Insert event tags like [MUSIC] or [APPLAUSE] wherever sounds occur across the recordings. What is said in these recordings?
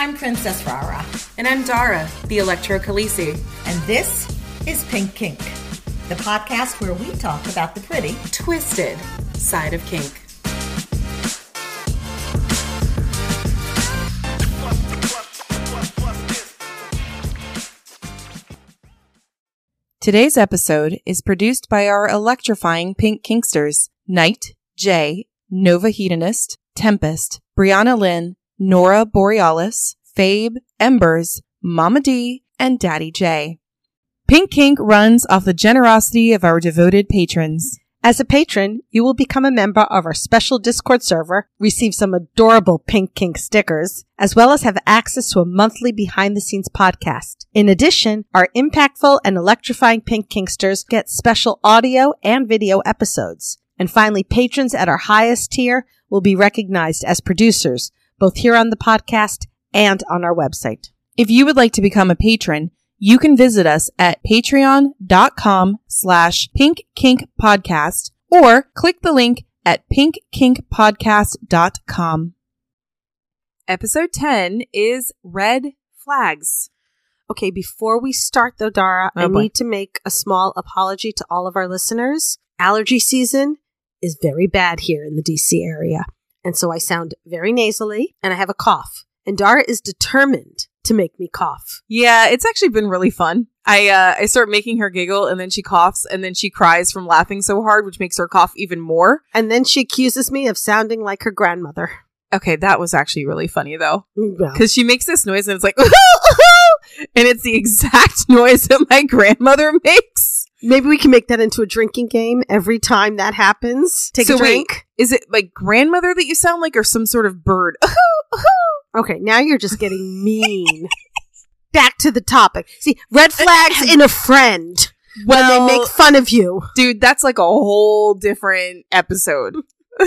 Hi, I'm Princess Rara. And I'm Dara, the Electro Khaleesi. And this is Pink Kink, the podcast where we talk about the pretty, twisted side of kink. Today's episode is produced by our electrifying pink kinksters, Knight, Jay, Nova Hedonist, Tempest, Brianna Lynn, Nora Borealis, Fabe, Embers, Mama D, and Daddy J. Pink Kink runs off the generosity of our devoted patrons. As a patron, you will become a member of our special Discord server, receive some adorable Pink Kink stickers, as well as have access to a monthly behind the scenes podcast. In addition, our impactful and electrifying Pink Kinksters get special audio and video episodes. And finally, patrons at our highest tier will be recognized as producers, both here on the podcast and on our website. If you would like to become a patron, you can visit us at patreon.com slash pinkkinkpodcast or click the link at pinkkinkpodcast.com. Episode 10 is Red Flags. Okay, before we start though, Dara, Oh, I boy. need to make a small apology to all of our listeners. Allergy season is very bad here in the DC area. And so I sound very nasally and I have a cough. And Dara is determined to make me cough. Yeah, it's actually been really fun. I uh, I start making her giggle and then she coughs and then she cries from laughing so hard, which makes her cough even more. And then she accuses me of sounding like her grandmother. Okay, that was actually really funny though. Because she makes this noise and it's like, [LAUGHS] and it's the exact [LAUGHS] noise that my grandmother makes. maybe we can make that into a drinking game every time that happens. Take So a drink. Is it like grandmother that you sound like or some sort of bird? [LAUGHS] Okay, now you're just getting [LAUGHS] mean. Back to the topic. See, red flags in a friend when they make fun of you. Dude, that's like a whole different episode. [LAUGHS] All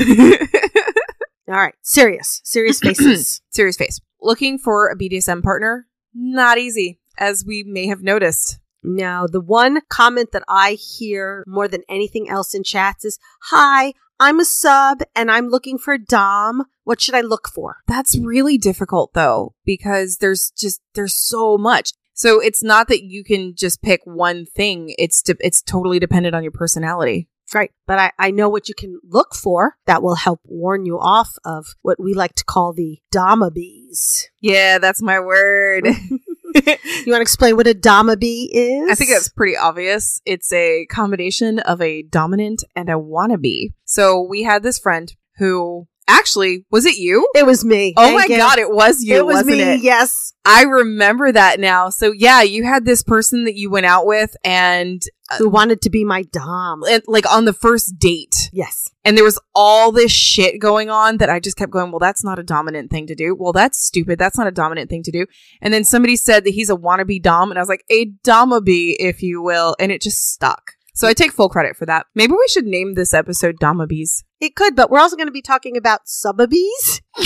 right, serious, serious [CLEARS THROAT] faces. Serious face. Looking for a BDSM partner? Not easy, as we may have noticed. now, the one comment that I hear more than anything else in chats is, "Hi, I'm a sub and I'm looking for dom. What should I look for?" That's really difficult though, because there's just there's so much. So it's not that you can just pick one thing. It's de- it's totally dependent on your personality. Right, but I, I know what you can look for that will help warn you off of what we like to call the domabees. Yeah, that's my word. [LAUGHS] [LAUGHS] You want to explain what a domabee is? I think that's pretty obvious. It's a combination of a dominant and a wannabe. So we had this friend who actually was it you? It was me. Oh Thank my you. god, it was you, it was me. it? Yes. I remember that now. So yeah, you had this person that you went out with and, uh, Who wanted to be my dom? and like on the first date. Yes. And there was all this shit going on that I just kept going, well, that's not a dominant thing to do. Well, that's stupid. That's not a dominant thing to do. And then somebody said that he's a wannabe dom. And I was like, a domabee, if you will. And it just stuck. So I take full credit for that. Maybe we should name this episode Domabees. It could, but we're also going to be talking about subabees. [LAUGHS]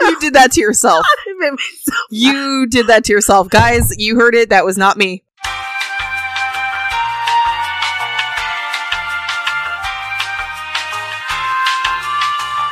You did that to yourself. You did that to yourself. Guys, you heard it. That was not me.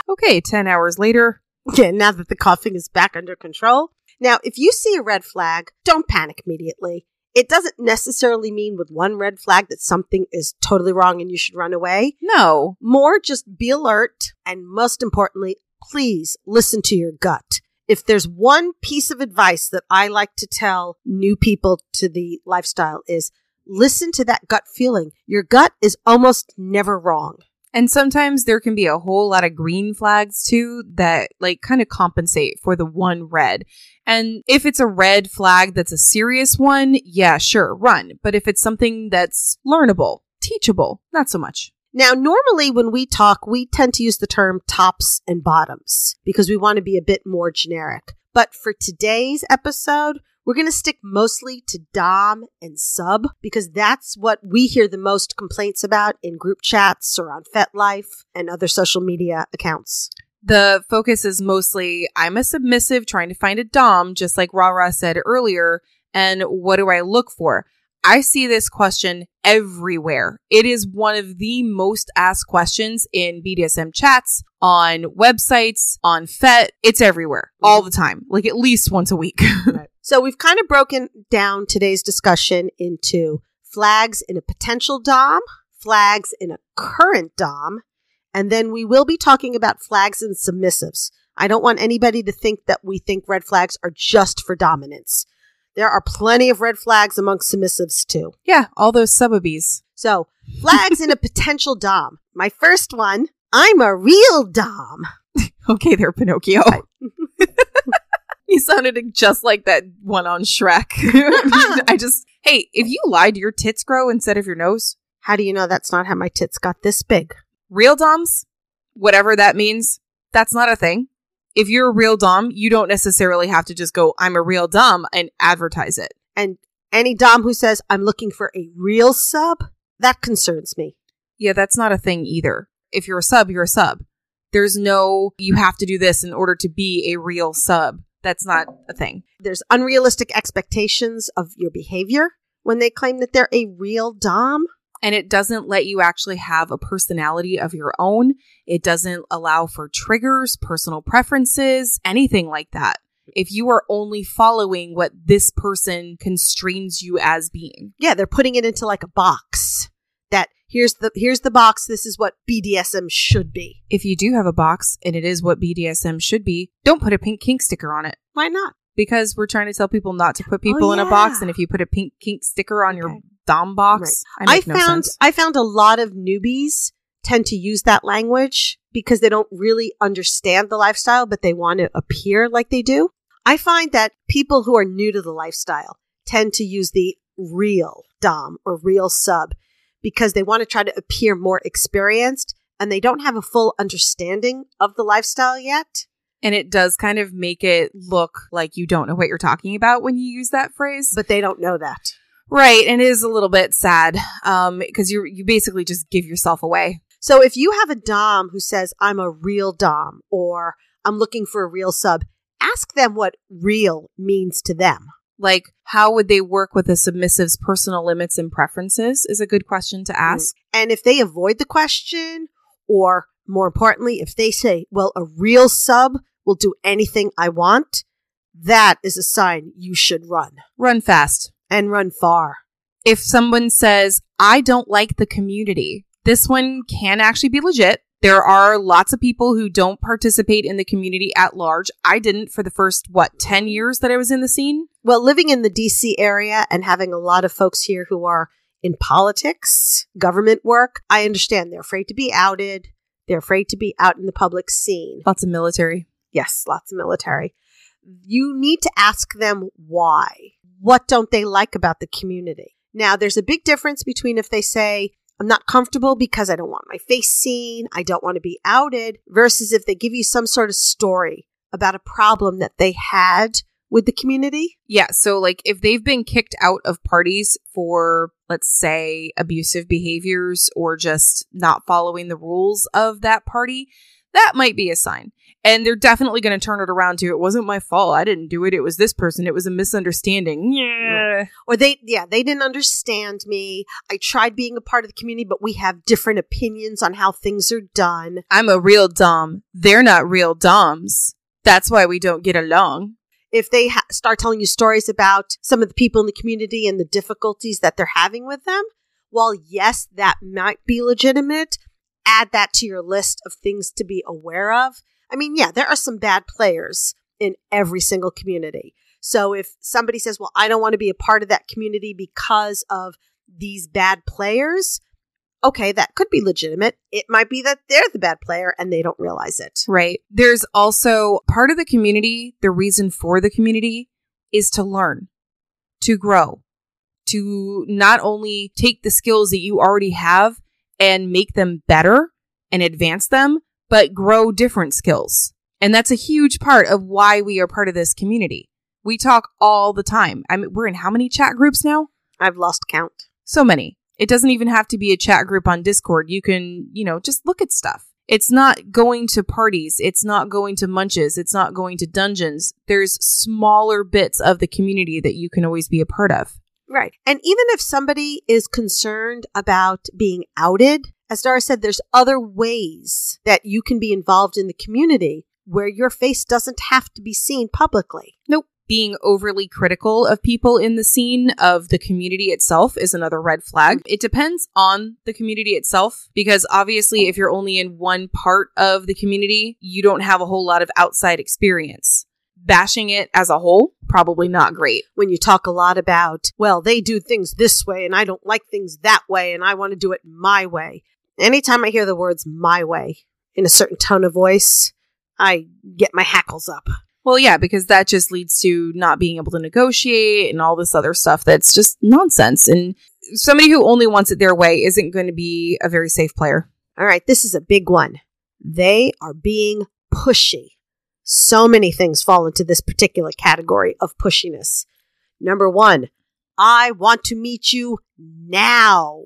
Okay, 10 hours later. yeah, now that the coughing is back under control. Now, if you see a red flag, don't panic immediately. It doesn't necessarily mean with one red flag that something is totally wrong and you should run away. No. More just be alert and most importantly, please listen to your gut. If there's one piece of advice that I like to tell new people to the lifestyle is listen to that gut feeling. Your gut is almost never wrong. And sometimes there can be a whole lot of green flags too that like kind of compensate for the one red. And if it's a red flag that's a serious one, yeah, sure, run. But if it's something that's learnable, teachable, not so much. Now, normally when we talk, we tend to use the term tops and bottoms because we want to be a bit more generic. But for today's episode, we're going to stick mostly to Dom and Sub because that's what we hear the most complaints about in group chats or on FetLife and other social media accounts. The focus is mostly I'm a submissive trying to find a Dom, just like Rara said earlier. And what do I look for? I see this question everywhere. It is one of the most asked questions in BDSM chats, on websites, on FET. It's everywhere all the time, like at least once a week. [LAUGHS] So we've kind of broken down today's discussion into flags in a potential Dom, flags in a current Dom, and then we will be talking about flags and submissives. I don't want anybody to think that we think red flags are just for dominance. There are plenty of red flags amongst submissives too. yeah, all those subabies. So, flags in a [LAUGHS] potential Dom. My first one, I'm a real Dom. [LAUGHS] Okay, there, Pinocchio. [LAUGHS] you sounded just like that one on Shrek. I just, hey, if you lied, your tits grow instead of your nose. How do you know that's not how my tits got this big? Real doms, whatever that means, that's not a thing. If you're a real dom, you don't necessarily have to just go, I'm a real dom and advertise it. And any Dom who says, I'm looking for a real sub, that concerns me. Yeah, that's not a thing either. If you're a sub, you're a sub. There's no, you have to do this in order to be a real sub. That's not a thing. There's unrealistic expectations of your behavior when they claim that they're a real Dom. And it doesn't let you actually have a personality of your own. It doesn't allow for triggers, personal preferences, anything like that. If you are only following what this person constrains you as being. Yeah, they're putting it into like a box. That here's the here's the box. This is what BDSM should be. If you do have a box and it is what BDSM should be, don't put a pink kink sticker on it. Why not? Because we're trying to tell people not to put people in a box, oh, and if you put a pink kink sticker on your Okay. Dom box, I, I no found sense. I found a lot of newbies tend to use that language because they don't really understand the lifestyle, but they want to appear like they do. I find that people who are new to the lifestyle tend to use the real dom or real sub because they want to try to appear more experienced and they don't have a full understanding of the lifestyle yet. And it does kind of make it look like you don't know what you're talking about when you use that phrase. But they don't know that. Right, and it is a little bit sad um because you you basically just give yourself away. So if you have a Dom who says, I'm a real Dom or I'm looking for a real sub, ask them what real means to them. Like how would they work with a submissive's personal limits and preferences is a good question to ask. And if they avoid the question, or more importantly, if they say, well, a real sub will do anything I want, that is a sign you should run Run fast. And run far. If someone says, "I don't like the community." This one can actually be legit. There are lots of people who don't participate in the community at large. I didn't for the first what, 10 years that I was in the scene. Well, living in the DC area and having a lot of folks here who are in politics, government work, I understand they're afraid to be outed. They're afraid to be out in the public scene. Lots of military. Yes, lots of military. You need to ask them why. What don't they like about the community? Now, there's a big difference between if they say, I'm not comfortable because I don't want my face seen, I don't want to be outed, versus if they give you some sort of story about a problem that they had with the community. Yeah, so like if they've been kicked out of parties for let's say abusive behaviors or just not following the rules of that party, that might be a sign. And they're definitely going to turn it around to it wasn't my fault. I didn't do it. It was this person. It was a misunderstanding. Yeah. Or they, yeah, they didn't understand me. I tried being a part of the community, but we have different opinions on how things are done. I'm a real dom. They're not real doms. That's why we don't get along. if they ha- start telling you stories about some of the people in the community and the difficulties that they're having with them, while yes, that might be legitimate, add that to your list of things to be aware of. I mean, yeah, there are some bad players in every single community. So if somebody says, well, I don't want to be a part of that community because of these bad players, okay, that could be legitimate. It might be that they're the bad player and they don't realize it. Right. There's also part of the community, the reason for the community is to learn, to grow, to not only take the skills that you already have and make them better and advance them, but grow different skills. And that's a huge part of why we are part of this community. We talk all the time. I mean, we're in how many chat groups now? I've lost count. So many. It doesn't even have to be a chat group on Discord. You can, you know, just look at stuff. It's not going to parties. It's not going to munches. It's not going to dungeons. There's smaller bits of the community that you can always be a part of. Right. And even if somebody is concerned about being outed, as Dara said, there's other ways that you can be involved in the community where your face doesn't have to be seen publicly. Nope. Being overly critical of people in the scene of the community itself is another red flag. Mm-hmm. It depends on the community itself because obviously, if you're only in one part of the community, you don't have a whole lot of outside experience. Bashing it as a whole, probably not great. When you talk a lot about, well, they do things this way and I don't like things that way and I want to do it my way. Anytime I hear the words my way in a certain tone of voice, I get my hackles up. Well, yeah, because that just leads to not being able to negotiate and all this other stuff that's just nonsense. And somebody who only wants it their way isn't going to be a very safe player. All right, this is a big one. They are being pushy. So many things fall into this particular category of pushiness. Number one, I want to meet you now.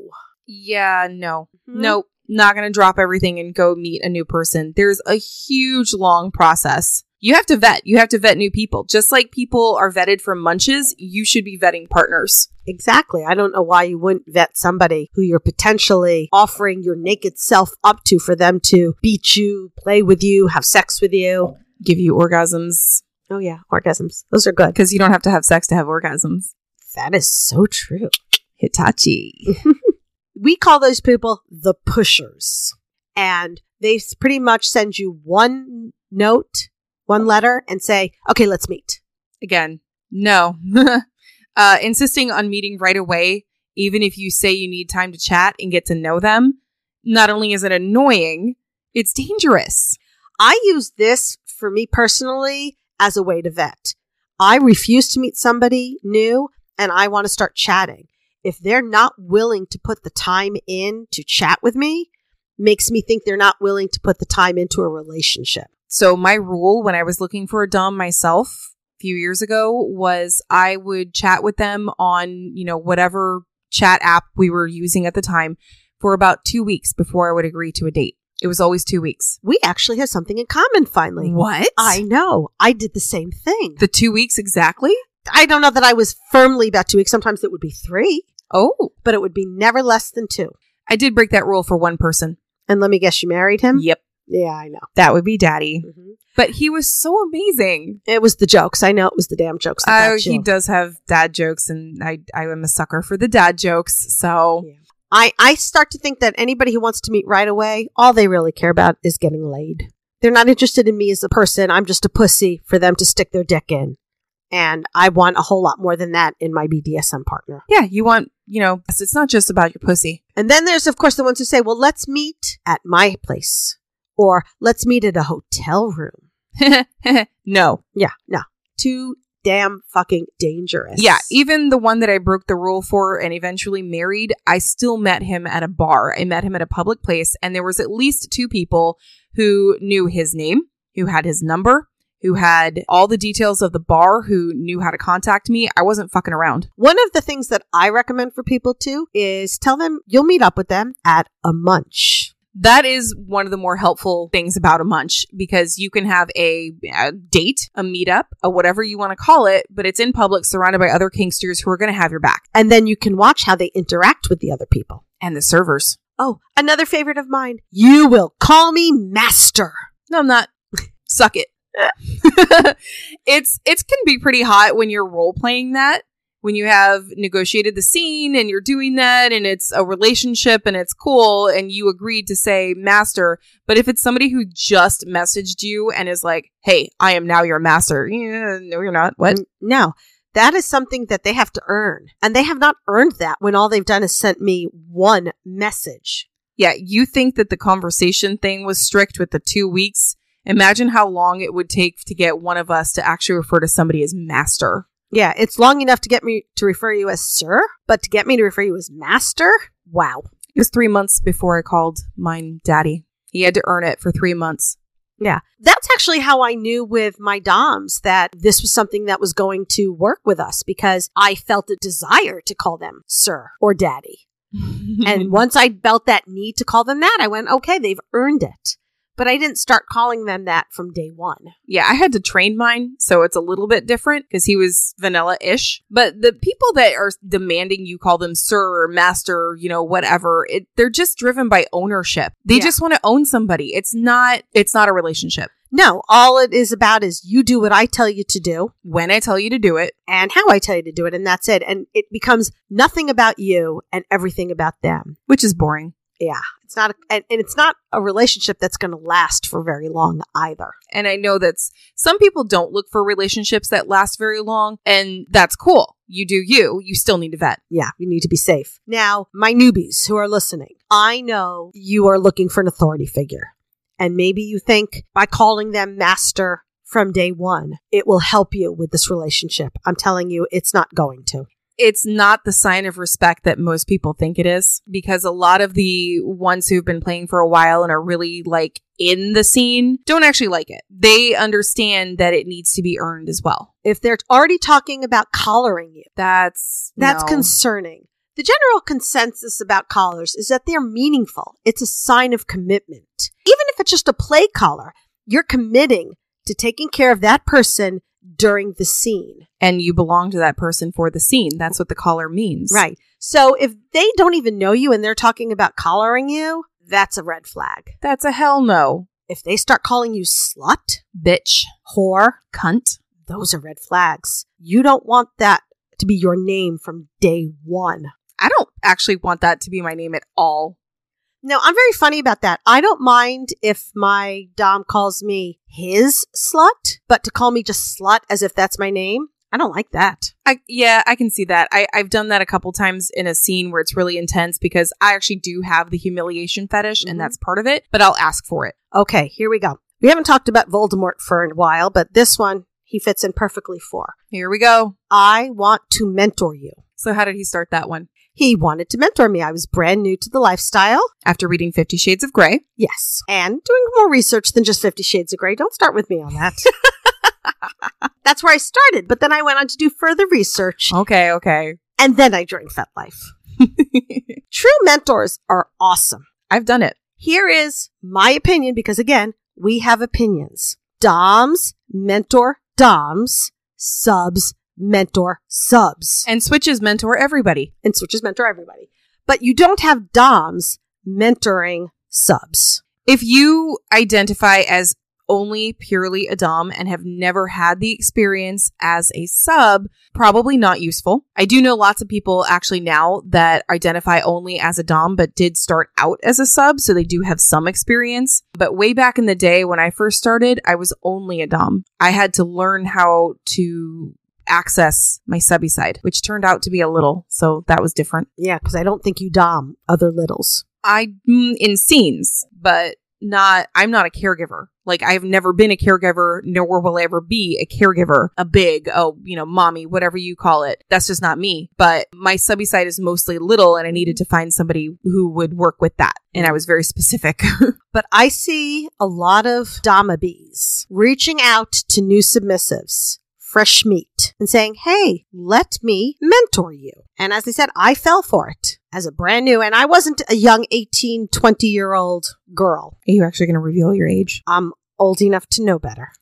Yeah, no. Mhm. Nope. Not going to drop everything and go meet a new person. There's a huge, long process. You have to vet. You have to vet new people. Just like people are vetted for munches, you should be vetting partners. Exactly. I don't know why you wouldn't vet somebody who you're potentially offering your naked self up to for them to beat you, play with you, have sex with you. Give you orgasms Oh, yeah, orgasms. Those are good. because you don't have to have sex to have orgasms. That is so true. Hitachi. [LAUGHS] we call those people the pushers. And they pretty much send you one note, one letter, and say, okay, let's meet. Again, no. [LAUGHS] uh, insisting on meeting right away, even if you say you need time to chat and get to know them, not only is it annoying, it's dangerous. I use this for me personally as a way to vet. I refuse to meet somebody new and I want to start chatting. If they're not willing to put the time in to chat with me, makes me think they're not willing to put the time into a relationship. So my rule when I was looking for a dom myself a few years ago was I would chat with them on, you know, whatever chat app we were using at the time for about 2 weeks before I would agree to a date. It was always 2 weeks. We actually have something in common finally. What? I know. I did the same thing. the 2 weeks exactly? I don't know that I was firmly about two weeks. Sometimes it would be three, Oh, but it would be never less than two. I did break that rule for one person. And let me guess, you married him? Yep. Yeah, I know. That would be daddy. hmm But he was so amazing. It was the jokes. I know it was the damn jokes. Oh, got he does have dad jokes, and I I am a sucker for the dad jokes. So Yeah. I, I start to think that anybody who wants to meet right away, all they really care about is getting laid. They're not interested in me as a person. I'm just a pussy for them to stick their dick in. And I want a whole lot more than that in my BDSM partner. yeah, you want you know it's not just about your pussy. And then there's, of course, the ones who say, well, let's meet at my place or let's meet at a hotel room. [LAUGHS] no, Yeah, no. Too damn fucking dangerous. yeah, even the one that I broke the rule for and eventually married, I still met him at a bar. I met him at a public place, and there was at least two people who knew his name, who had his number. Who had all the details of the bar, who knew how to contact me. I wasn't fucking around. One of the things that I recommend for people too is tell them you'll meet up with them at a munch. That is one of the more helpful things about a munch because you can have a, a date, a meetup, a whatever you want to call it, but it's in public surrounded by other Kinksters who are going to have your back And then you can watch how they interact with the other people. and the servers. Oh, another favorite of mine. You will call me master. No, I'm not. Suck it. [LAUGHS] [LAUGHS] it's it can be pretty hot when you're role playing that. When you have negotiated the scene and you're doing that and it's a relationship and it's cool and you agreed to say master, but if it's somebody who just messaged you and is like, "Hey, I am now your master." Yeah, no you're not. What? No, that is something that they have to earn. And they have not earned that when all they've done is sent me one message. Yeah, you think that the conversation thing was strict with the 2 weeks? Imagine how long it would take to get one of us to actually refer to somebody as master. Yeah, it's long enough to get me to refer you as sir, but to get me to refer you as master? Wow. It was three months before I called mine daddy. He had to earn it for three months. Yeah. That's actually how I knew with my DOMs that this was something that was going to work with us because I felt a desire to call them sir or daddy. [LAUGHS] And once I felt that need to call them that, I went, okay, they've earned it. But I didn't start calling them that from day one. Yeah, I had to train mine, so it's a little bit different because he was vanilla ish. But the people that are demanding you call them sir or master, you know, whatever, it, they're just driven by ownership. They Yeah. just want to own somebody. It's not. It's not a relationship. No, all it is about is you do what I tell you to do When I tell you to do it, and how I tell you to do it, and that's it. And it becomes nothing about you and everything about them. which is boring. Yeah. It's not, a, and, and it's not a relationship that's going to last for very long either. And I know that's some people don't look for relationships that last very long, and that's cool. You do you. You still need to vet. Yeah, you need to be safe. Now, my newbies who are listening, I know you are looking for an authority figure. And maybe you think by calling them master from day one, it will help you with this relationship. I'm telling you, it's not going to. It's not the sign of respect that most people think it is because a lot of the ones who've been playing for a while and are really like in the scene don't actually like it. They understand that it needs to be earned as well. If they're already talking about collaring you, That's that's no. concerning. The general consensus about collars is that they're meaningful. It's a sign of commitment. Even if it's just a play collar, you're committing to taking care of that person during the scene. and you belong to that person for the scene. That's what the collar means. Right. So if they don't even know you and they're talking about collaring you, that's a red flag. That's a hell no. If they start calling you slut, Bitch. whore, Cunt. those are red flags. You don't want that to be your name from day one. I don't actually want that to be my name at all. No, I'm very funny about that. I don't mind if my Dom calls me his slut, but to call me just slut as if that's my name, I don't like that. I yeah, I can see that. I, I've done that a couple times in a scene where it's really intense because I actually do have the humiliation fetish Mhm. and that's part of it, but I'll ask for it. Okay, here we go. We haven't talked about Voldemort for a while, but this one he fits in perfectly for. Here we go. I want to mentor you. So how did he start that one? He wanted to mentor me. I was brand new to the lifestyle. After reading Fifty Shades of Grey. Yes. And doing more research than just Fifty Shades of Grey. Don't start with me on that. [LAUGHS] That's where I started, but then I went on to do further research Okay, okay. and then I joined FetLife. [LAUGHS] True mentors are awesome. I've done it. Here is my opinion because again, we have opinions. Doms mentor Doms, subs mentor subs, And switches mentor everybody. and switches mentor everybody. But you don't have Doms mentoring subs. If you identify as only purely a Dom and have never had the experience as a sub, probably not useful. I do know lots of people actually now that identify only as a Dom but did start out as a sub, so they do have some experience. But way back in the day when I first started, I was only a Dom. I had to learn how to access my subby side, which turned out to be a little, so that was different. Yeah, because I don't think you Dom other littles. I mm, in scenes, but not. I'm not a caregiver. Like I've never been a caregiver, nor will I ever be a caregiver. A big, oh, you know, mommy, whatever you call it. That's just not me. But my subby side is mostly little, and I needed to find somebody who would work with that. And I was very specific. [LAUGHS] But I see a lot of Dama bees reaching out to new submissives, fresh meat, and saying, Hey, let me mentor you. And as I said, I fell for it as a brand new, and I wasn't a young 18, 20 year old girl. Are you actually going to reveal your age? I'm old enough to know better. [LAUGHS]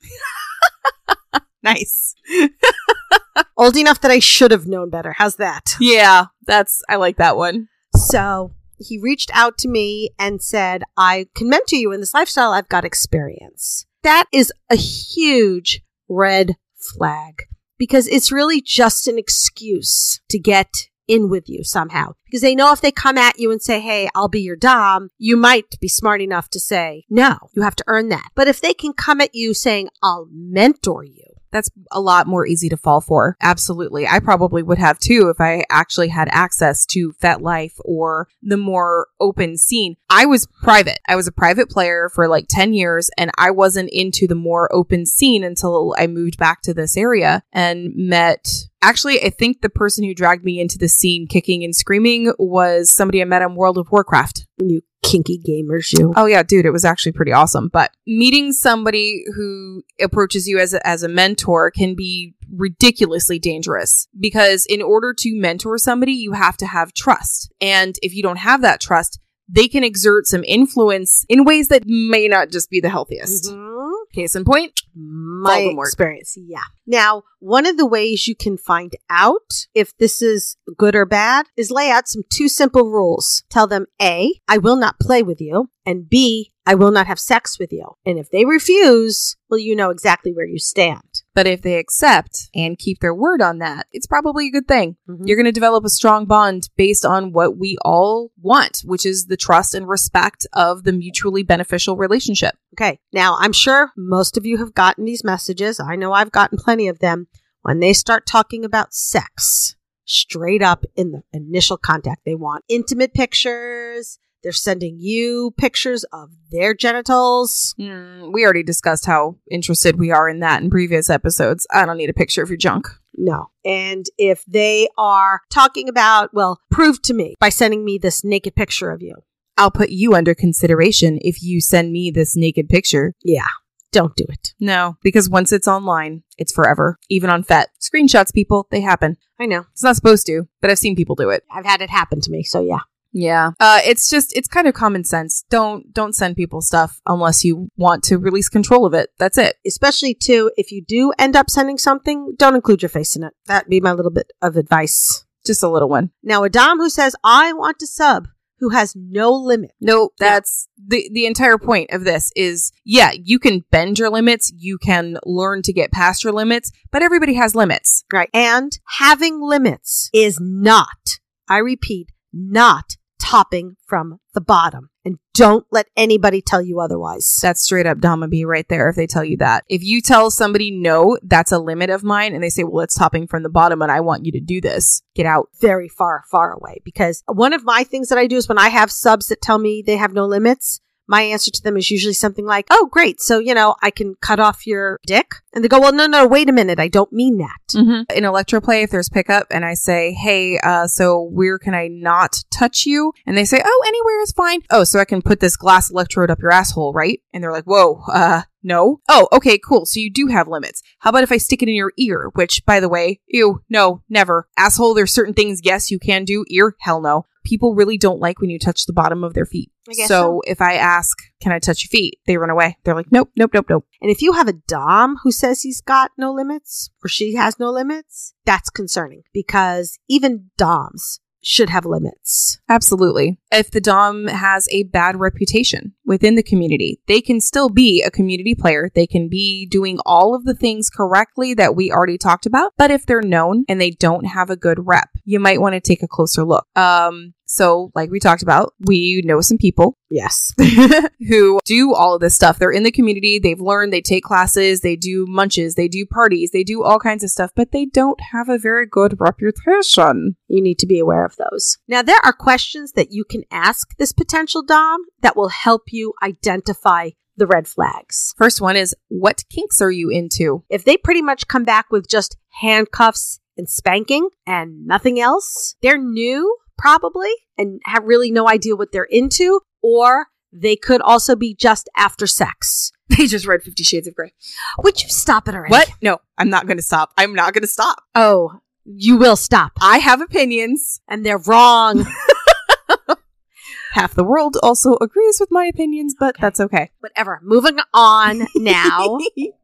Nice. [LAUGHS] old enough that I should have known better. How's that? Yeah, that's. I like that one. So he reached out to me and said, I can mentor you in this lifestyle. I've got experience. That is a huge red flag because it's really just an excuse to get in with you somehow. Because they know if they come at you and say, Hey, I'll be your Dom, you might be smart enough to say, No, you have to earn that. But if they can come at you saying, I'll mentor you, That's a lot more easy to fall for. Absolutely. I probably would have too if I actually had access to FetLife or the more open scene. I was private. I was a private player for like 10 years and I wasn't into the more open scene until I moved back to this area and met Actually, I think the person who dragged me into the scene kicking and screaming was somebody I met on World of Warcraft. you kinky gamers, you. Oh yeah, dude, it was actually pretty awesome. But meeting somebody who approaches you as a, as a mentor can be ridiculously dangerous because in order to mentor somebody, you have to have trust. And if you don't have that trust, they can exert some influence in ways that may not just be the healthiest. Mhm. Case in point, My Voldemort. experience, yeah. Now, one of the ways you can find out if this is good or bad is lay out some two simple rules. Tell them A, I will not play with you, and B, I will not have sex with you. And if they refuse, well, you know exactly where you stand. But if they accept and keep their word on that, it's probably a good thing. Mhm. You're going to develop a strong bond based on what we all want, which is the trust and respect of the mutually beneficial relationship. Okay. Now, I'm sure most of you have gotten these messages. I know I've gotten plenty of them. When they start talking about sex, straight up in the initial contact, they want intimate pictures. They're sending you pictures of their genitals. Hmm, we already discussed how interested we are in that in previous episodes. I don't need a picture of your junk. No. And if they are talking about, well, prove to me by sending me this naked picture of you. I'll put you under consideration if you send me this naked picture. Yeah. Don't do it. No, because once it's online, it's forever. Even on FET. Screenshots, people, they happen. I know. It's not supposed to, but I've seen people do it. I've had it happen to me. So yeah. Yeah. Uh, it's just, it's kind of common sense. Don't, don't send people stuff unless you want to release control of it. That's it. especially too if you do end up sending something don't include your face in it that'd be my little bit of advice Just a little one. now a dom who says i want to sub who has no limit No, that's the, the entire point of this is, yeah, you can bend your limits. You can learn to get past your limits, but everybody has limits. right and having limits is not i repeat not topping from the bottom and don't let anybody tell you otherwise That's straight up domabee right there if they tell you that. If you tell somebody no, that's a limit of mine, and they say, well, it's topping from the bottom and I want you to do this, get out. very far, far away. Because one of my things that I do is when I have subs that tell me they have no limits, my answer to them is usually something like, Oh, great. So, you know, I can cut off your dick. And they go, Well, no, no, wait a minute. I don't mean that. Mm-hmm. In electroplay, if there's pickup and I say, hey, uh, so where can I not touch you? And they say, oh, anywhere is fine. Oh, so I can put this glass electrode up your asshole, right? And they're like, whoa, uh, no. Oh, okay, cool. So you do have limits. How about if I stick it in your ear? Which, by the way, ew, no, never. Asshole, there's certain things, yes, you can do. Ear, hell no. People really don't like when you touch the bottom of their feet. So, so. if I ask, can I touch your feet? They run away. They're like, nope, nope, nope, nope. And if you have a Dom who says he's got no limits or she has no limits, that's concerning because even Doms should have limits. Absolutely. If the Dom has a bad reputation within the community, they can still be a community player. They can be doing all of the things correctly that we already talked about. But if they're known and they don't have a good rep, you might want to take a closer look. Um, so like we talked about, we know some people Yes. [LAUGHS] who do all of this stuff. They're in the community, they've learned, they take classes, they do munches, they do parties, they do all kinds of stuff, but they don't have a very good reputation. You need to be aware of those. Now, there are questions that you can ask this potential Dom that will help you identify the red flags. First one is what kinks are you into? If they pretty much come back with just handcuffs and spanking and nothing else, they're new probably and have really no idea what they're into, or they could also be just after sex. [LAUGHS] They just read Fifty Shades of Grey. Would you stop it already? What? No, I'm not going to stop. I'm not going to stop. Oh, you will stop. I have opinions. And they're wrong. [LAUGHS] [LAUGHS] Half the world also agrees with my opinions, but that's okay. Whatever. Moving on now.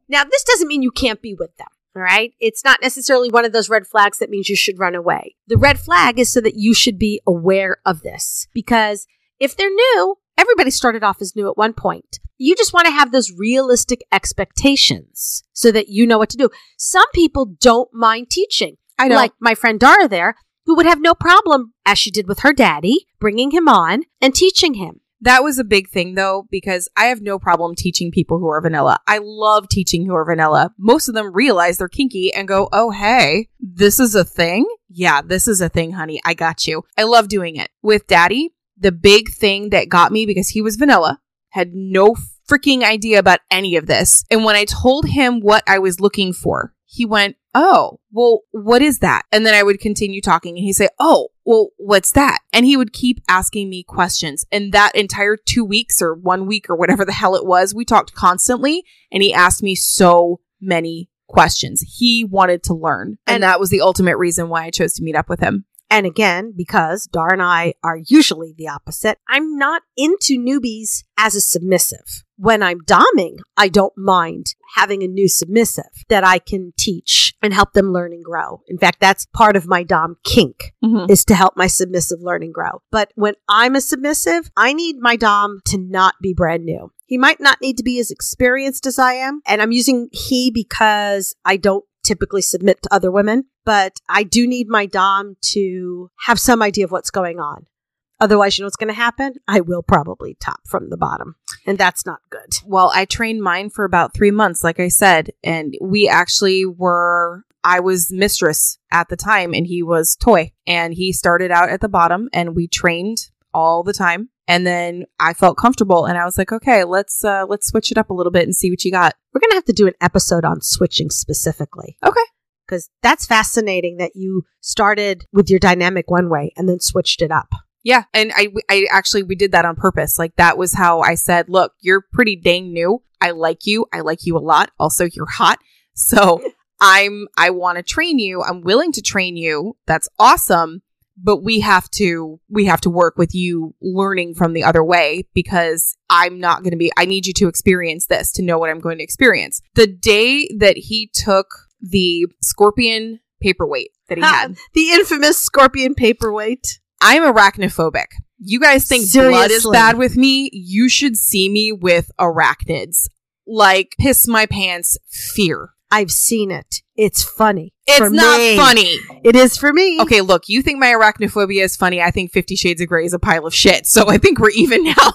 Now, this doesn't mean you can't be with them. All right. It's not necessarily one of those red flags that means you should run away. The red flag is so that you should be aware of this because if they're new, everybody started off as new at one point. You just want to have those realistic expectations so that you know what to do. Some people don't mind teaching. I know. Like my friend Dara there, who would have no problem, as she did with her daddy, bringing him on and teaching him. That was a big thing though, because I have no problem teaching people who are vanilla. I love teaching who are vanilla. Most of them realize they're kinky and go, Oh, hey, this is a thing. Yeah, this is a thing, honey. I got you. I love doing it. With daddy, the big thing that got me because he was vanilla, had no freaking idea about any of this. And when I told him what I was looking for, he went, Oh, well, what is that? And then I would continue talking and he'd say, Oh, well, what's that? And he would keep asking me questions. And that entire two weeks or one week or whatever the hell it was, we talked constantly and he asked me so many questions. He wanted to learn. And, that was the ultimate reason why I chose to meet up with him. And again, because Dar and I are usually the opposite, I'm not into newbies as a submissive. When I'm doming, I don't mind having a new submissive that I can teach and help them learn and grow. In fact, that's part of my dom kink Mm-hmm. is to help my submissive learn and grow. But when I'm a submissive, I need my dom to not be brand new. He might not need to be as experienced as I am. And I'm using he because I don't typically submit to other women, but I do need my dom to have some idea of what's going on. Otherwise, you know what's going to happen? I will probably top from the bottom. And that's not good. Well, I trained mine for about three months, like I said, and we actually were. I was mistress at the time, and he was toy. And he started out at the bottom, and we trained all the time. And then I felt comfortable, and I was like, okay, let's uh, let's switch it up a little bit and see what you got. We're going to have to do an episode on switching specifically. Okay. Because that's fascinating that you started with your dynamic one way and then switched it up. Yeah, and I I actually we did that on purpose. Like that was how I said, "Look, you're pretty dang new. I like you. I like you a lot. Also, you're hot. So, [LAUGHS] I'm I want to train you. I'm willing to train you. That's awesome, but we have to we have to work with you learning from the other way because I'm not going to be I need you to experience this to know what I'm going to experience. The day that he took the scorpion paperweight that he had the infamous scorpion paperweight. I'm arachnophobic. You guys think blood is bad with me? You should see me with arachnids. Like piss my pants fear. I've seen it. It's funny. It's not me. funny. It is for me. Okay, look, you think my arachnophobia is funny. I think 50 Shades of Grey is a pile of shit. So I think we're even now. [LAUGHS]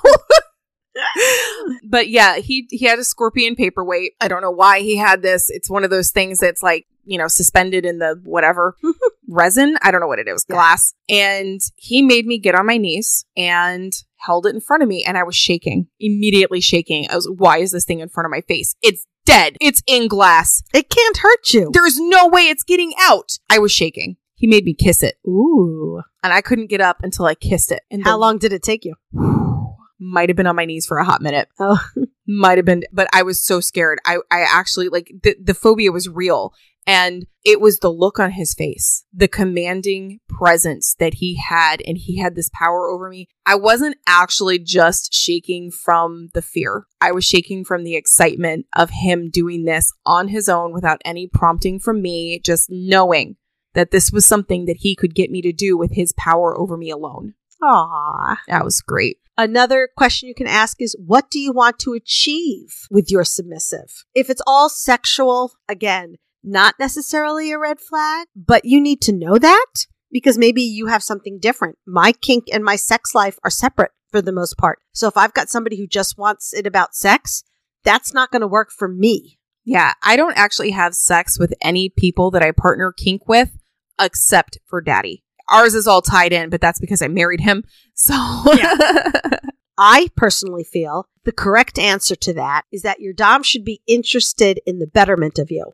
but yeah, he he had a scorpion paperweight. I don't know why he had this. It's one of those things that's like, you know, suspended in the whatever [LAUGHS] resin. I don't know what it is, Yeah. glass. And he made me get on my knees and held it in front of me and I was shaking, immediately shaking. I was, why is this thing in front of my face? It's dead. It's in glass. It can't hurt you. There's no way it's getting out. I was shaking. He made me kiss it Ooh. and I couldn't get up until I kissed it. And How long did it take you? [SIGHS] Might have been on my knees for a hot minute. Oh. [LAUGHS] Might have been, but I was so scared. I, I actually like the, the phobia was real. And it was the look on his face, the commanding presence that he had, and he had this power over me. I wasn't actually just shaking from the fear. I was shaking from the excitement of him doing this on his own without any prompting from me, just knowing that this was something that he could get me to do with his power over me alone. Aw. That was great. Another question you can ask is what do you want to achieve with your submissive? If it's all sexual, again, not necessarily a red flag, but you need to know that because maybe you have something different. My kink and my sex life are separate for the most part. So if I've got somebody who just wants it about sex, that's not going to work for me. Yeah, I don't actually have sex with any people that I partner kink with except for daddy. Ours is all tied in, but that's because I married him. So, [LAUGHS] I personally feel the correct answer to that is that your Dom should be interested in the betterment of you.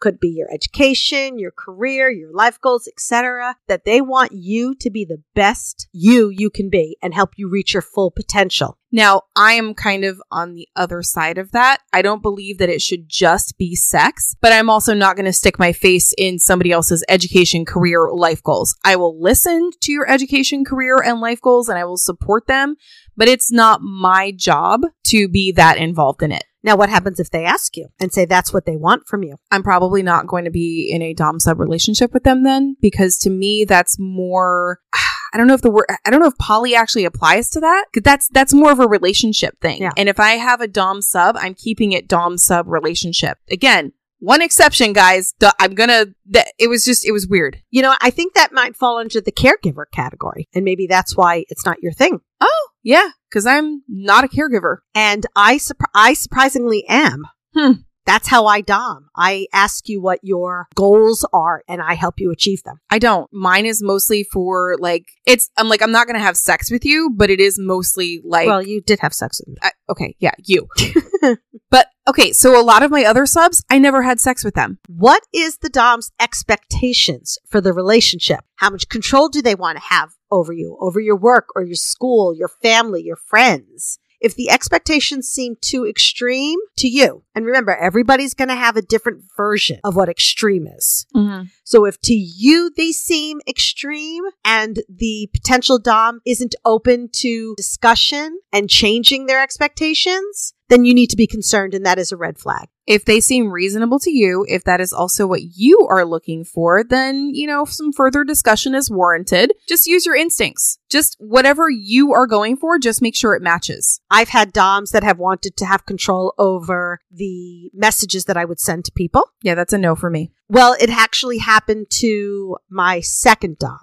Could be your education, your career, your life goals, etc. That they want you to be the best you you can be and help you reach your full potential. now I am kind of on the other side of that. I don't believe that it should just be sex, but I'm also not going to stick my face in somebody else's education, career, life goals. I will listen to your education, career, and life goals and I will support them, but it's not my job to be that involved in it. Now, what happens if they ask you and say that's what they want from you? I'm probably not going to be in a dom sub relationship with them then because to me that's more [SIGHS] I don't know if the word I don't know if poly actually applies to that. That's that's more of a relationship thing. Yeah. And if I have a dom sub, I'm keeping it dom sub relationship. Again, one exception, guys. Duh, I'm gonna. That it was just it was weird. You know, I think that might fall into the caregiver category, and maybe that's why it's not your thing. Oh yeah, because I'm not a caregiver. And I, I surprisingly am. Hmm. That's how I dom. I ask you what your goals are, and I help you achieve them. I don't. Mine is mostly for like it's. I'm like I'm not gonna have sex with you, but it is mostly like well, you did have sex with me. I, okay, yeah, you. [LAUGHS] but okay, so a lot of my other subs, I never had sex with them. What is the dom's expectations for the relationship? How much control do they want to have over you, over your work or your school, your family, your friends? If the expectations seem too extreme to you, and remember, everybody's going to have a different version of what extreme is. Mm-hmm. So if to you they seem extreme and the potential Dom isn't open to discussion and changing their expectations, then you need to be concerned and that is a red flag. If they seem reasonable to you, if that is also what you are looking for, then, you know, some further discussion is warranted. Just use your instincts. Just whatever you are going for, just make sure it matches. I've had Doms that have wanted to have control over the messages that I would send to people. Yeah, that's a no for me. Well, it actually happened to my second Dom,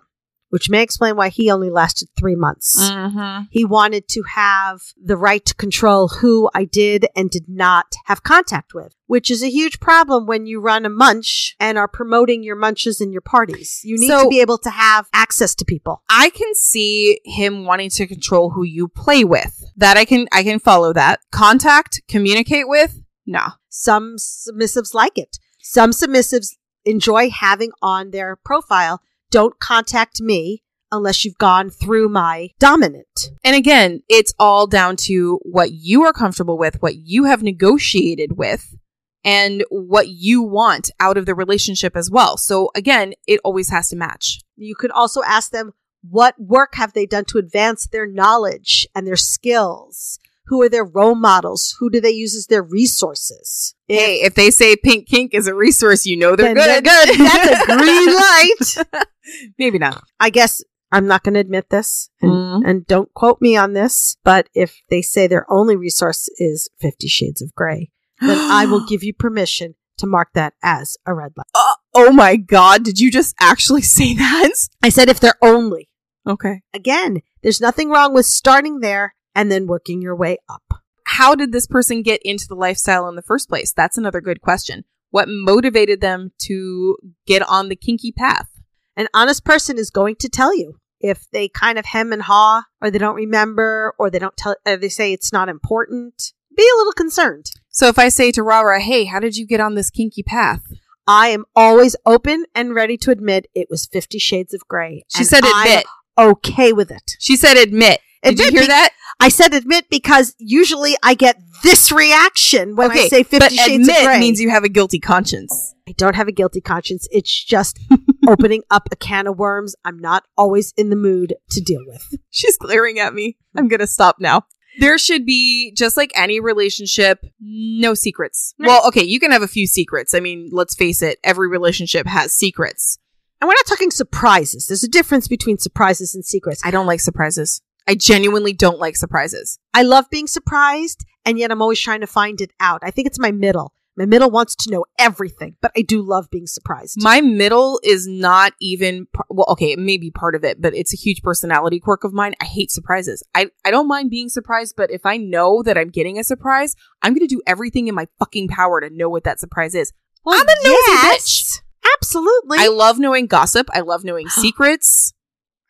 which may explain why he only lasted three months. Mm-hmm. He wanted to have the right to control who I did and did not have contact with, which is a huge problem when you run a munch and are promoting your munches and your parties. You need So- to be able to have access to people. I can see him wanting to control who you play with. That I can I can follow that. Contact, communicate with? Nah. Some submissives like it. Some submissives enjoy having on their profile, don't contact me unless you've gone through my dominant. And again, it's all down to what you are comfortable with, what you have negotiated with, and what you want out of the relationship as well. So again, it always has to match. You could also ask them, what work have they done to advance their knowledge and their skills? Who are their role models? Who do they use as their resources? Hey, if they say pink kink is a resource, you know they're good. they're good. That's a green [LAUGHS] light. [LAUGHS] Maybe not. I guess I'm not going to admit this, and, Mm. and don't quote me on this, but if they say their only resource is Fifty Shades of Grey, then I will [GASPS] give you permission to mark that as a red light. Uh, oh my god, did you just actually [LAUGHS] say that? I said if they're only. Okay. Again, there's nothing wrong with starting there and then working your way up. How did this person get into the lifestyle in the first place? That's another good question. What motivated them to get on the kinky path? An honest person is going to tell you if they kind of hem and haw, or they don't remember, or they don't tell, or they say it's not important. Be a little concerned. So if I say to Rara, hey, how did you get on this kinky path? I am always open and ready to admit it was Fifty Shades of Grey. She said I'm admit. okay with it. She said admit. Did you Admit hear be- that? I said admit because usually I get this reaction when I say Fifty but Shades admit of Grey. means you have a guilty conscience. I don't have a guilty conscience. It's just [LAUGHS] opening up a can of worms I'm not always in the mood to deal with. She's glaring at me. I'm gonna stop now. There should be, just like any relationship, no secrets. Right. Well, okay, you can have a few secrets. I mean, let's face it, every relationship has secrets. And we're not talking surprises. There's a difference between surprises and secrets. I don't like surprises. I genuinely don't like surprises. I love being surprised, and yet I'm always trying to find it out. I think it's my middle. My middle wants to know everything, but I do love being surprised. My middle is not even par- well. Okay, it may be part of it, but it's a huge personality quirk of mine. I hate surprises. I I don't mind being surprised, but if I know that I'm getting a surprise, I'm gonna do everything in my fucking power to know what that surprise is. Well, I'm a nosy yes, bitch. Absolutely. I love knowing gossip. I love knowing [GASPS] secrets.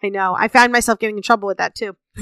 I know. I found myself getting in trouble with that too. [LAUGHS]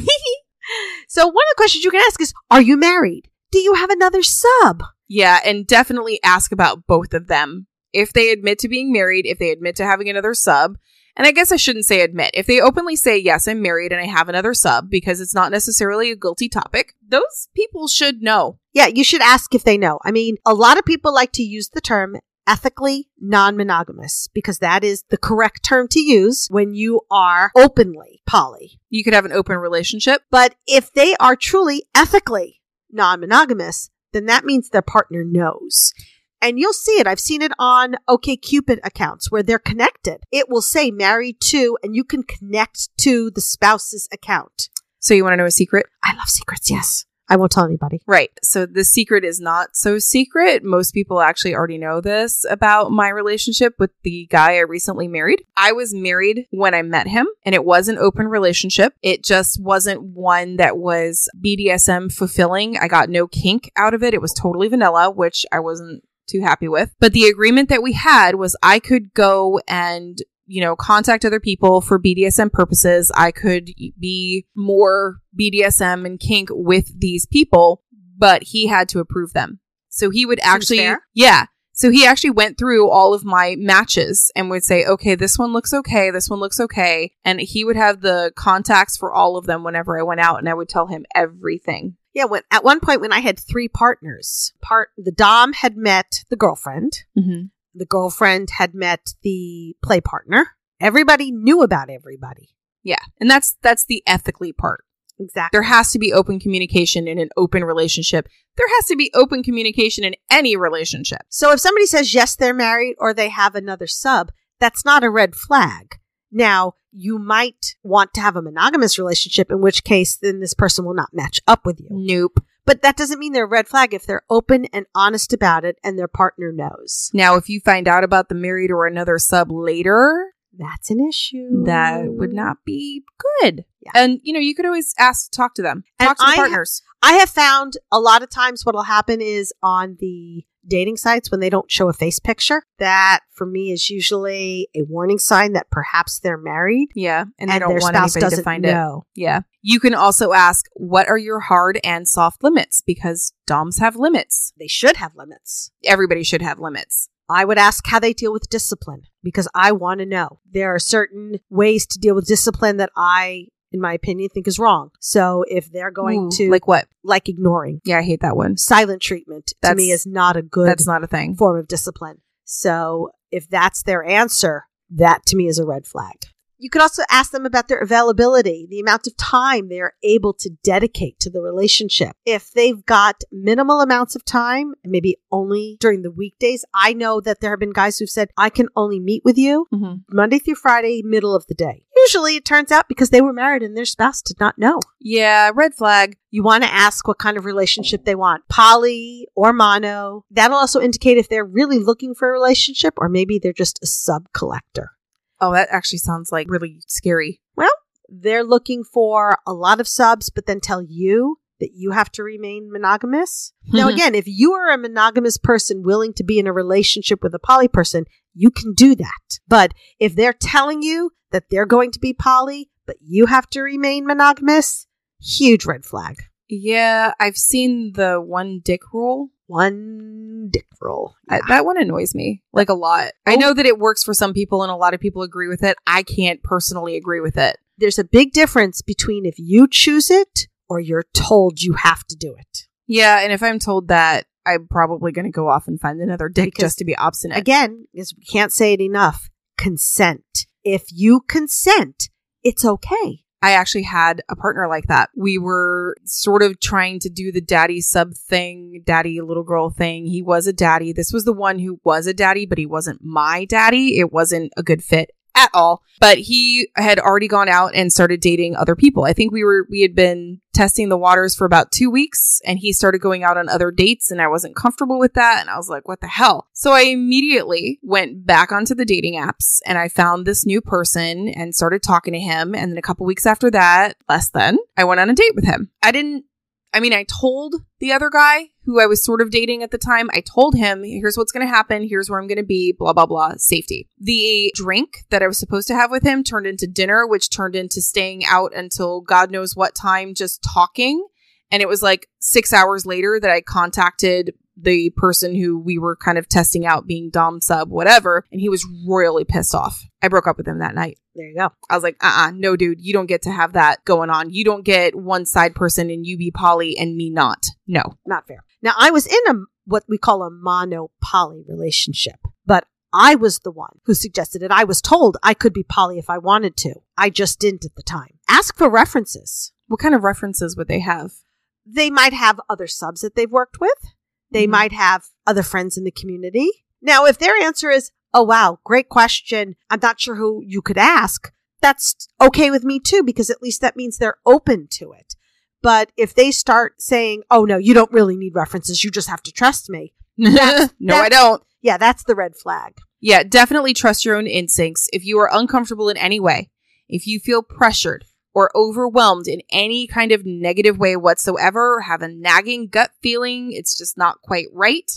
so one of the questions you can ask is, are you married? Do you have another sub? Yeah, and definitely ask about both of them. If they admit to being married, if they admit to having another sub, and I guess I shouldn't say admit. If they openly say, yes, I'm married and I have another sub because it's not necessarily a guilty topic, those people should know. Yeah, you should ask if they know. I mean, a lot of people like to use the term ethically non-monogamous because that is the correct term to use when you are openly poly. You could have an open relationship. But if they are truly ethically non-monogamous, then that means their partner knows. And you'll see it. I've seen it on OKCupid accounts where they're connected. It will say married to, and you can connect to the spouse's account. So you want to know a secret? I love secrets. Yes. I won't tell anybody. Right. So the secret is not so secret. Most people actually already know this about my relationship with the guy I recently married. I was married when I met him and it was an open relationship. It just wasn't one that was BDSM fulfilling. I got no kink out of it. It was totally vanilla, which I wasn't too happy with. But the agreement that we had was I could go and you know, contact other people for BDSM purposes. I could be more BDSM and kink with these people, but he had to approve them. So he would actually, yeah. So he actually went through all of my matches and would say, okay, this one looks okay. This one looks okay. And he would have the contacts for all of them whenever I went out and I would tell him everything. Yeah, when at one point when I had three partners, part the dom had met the girlfriend, Mm-hmm. The girlfriend had met the play partner. Everybody knew about everybody. Yeah. And that's that's the ethically part. Exactly. There has to be open communication in an open relationship. There has to be open communication in any relationship. So if somebody says yes, they're married or they have another sub, that's not a red flag. Now, you might want to have a monogamous relationship, in which case then this person will not match up with you. Nope. But that doesn't mean they're a red flag if they're open and honest about it and their partner knows. Now, if you find out about the married or another sub later, That's an issue. that would not be good. Yeah. And you know, you could always ask, talk to them, And talk to the I- partners. I have found a lot of times what'll happen is on the dating sites when they don't show a face picture, that for me is usually a warning sign that perhaps they're married yeah, and they and don't their want spouse doesn't to find it. know. Yeah. You can also ask, what are your hard and soft limits? Because DOMs have limits. They should have limits. Everybody should have limits. I would ask how they deal with discipline because I want to know. There are certain ways to deal with discipline that I, in my opinion, think is wrong. So if they're going Ooh, to like what? like ignoring Yeah, I hate that one. silent treatment to me is not a good That's not a thing. form of discipline. So if that's their answer, that to me is a red flag. You could also ask them about their availability, the amount of time they're able to dedicate to the relationship. If they've got minimal amounts of time, maybe only during the weekdays, I know that there have been guys who've said, I can only meet with you hmm Monday through Friday, middle of the day. Usually it turns out because they were married and their spouse did not know. Yeah, red flag. You want to ask what kind of relationship they want poly or mono. That'll also indicate if they're really looking for a relationship or maybe they're just a sub collector. Oh, that actually sounds like really scary. Well, they're looking for a lot of subs, but then tell you that you have to remain monogamous. Now, Mhm. again, if you are a monogamous person willing to be in a relationship with a poly person, you can do that. But if they're telling you that they're going to be poly, but you have to remain monogamous, huge red flag. Yeah, I've seen the one dick rule. One dick roll. I, that one annoys me like a lot. I Oh. know that it works for some people and a lot of people agree with it. I can't personally agree with it. There's a big difference between if you choose it or you're told you have to do it. Yeah, and if I'm told that, I'm probably going to go off and find another dick Because, just to be obstinate. Again, because we can't say it enough, consent. If you consent, it's okay. I actually had a partner like that. We were sort of trying to do the daddy sub thing, daddy little girl thing. He was a daddy. This was the one who was a daddy, but he wasn't my daddy. It wasn't a good fit at all. But he had already gone out and started dating other people. I think we were we had been testing the waters for about 2 weeks and he started going out on other dates and I wasn't comfortable with that and I was like what the hell. So I immediately went back onto the dating apps and I found this new person and started talking to him and then a couple weeks after that, less than, I went on a date with him. I didn't I mean, I told the other guy who I was sort of dating at the time, I told him, here's what's going to happen. Here's where I'm going to be, blah, blah, blah, safety. The drink that I was supposed to have with him turned into dinner, which turned into staying out until God knows what time, just talking. And it was like six hours later that I contacted the person who we were kind of testing out being Dom sub, whatever. And he was royally pissed off. I broke up with him that night. There you go. I was like, uh uh no, dude, you don't get to have that going on. You don't get one side person and you be poly and me not. No. Not fair. Now, I was in a what we call a mono poly relationship, but I was the one who suggested it. I was told I could be poly if I wanted to. I just didn't at the time. Ask for references. What kind of references would they have? They might have other subs that they've worked with. They Mhm. might have other friends in the community. Now, if their answer is, oh, wow, great question. I'm not sure who you could ask. That's okay with me too, because at least that means they're open to it. But if they start saying, oh, no, you don't really need references. You just have to trust me. [LAUGHS] No, I don't. Yeah, that's the red flag. Yeah, definitely trust your own instincts. If you are uncomfortable in any way, if you feel pressured or overwhelmed in any kind of negative way whatsoever, have a nagging gut feeling, it's just not quite right,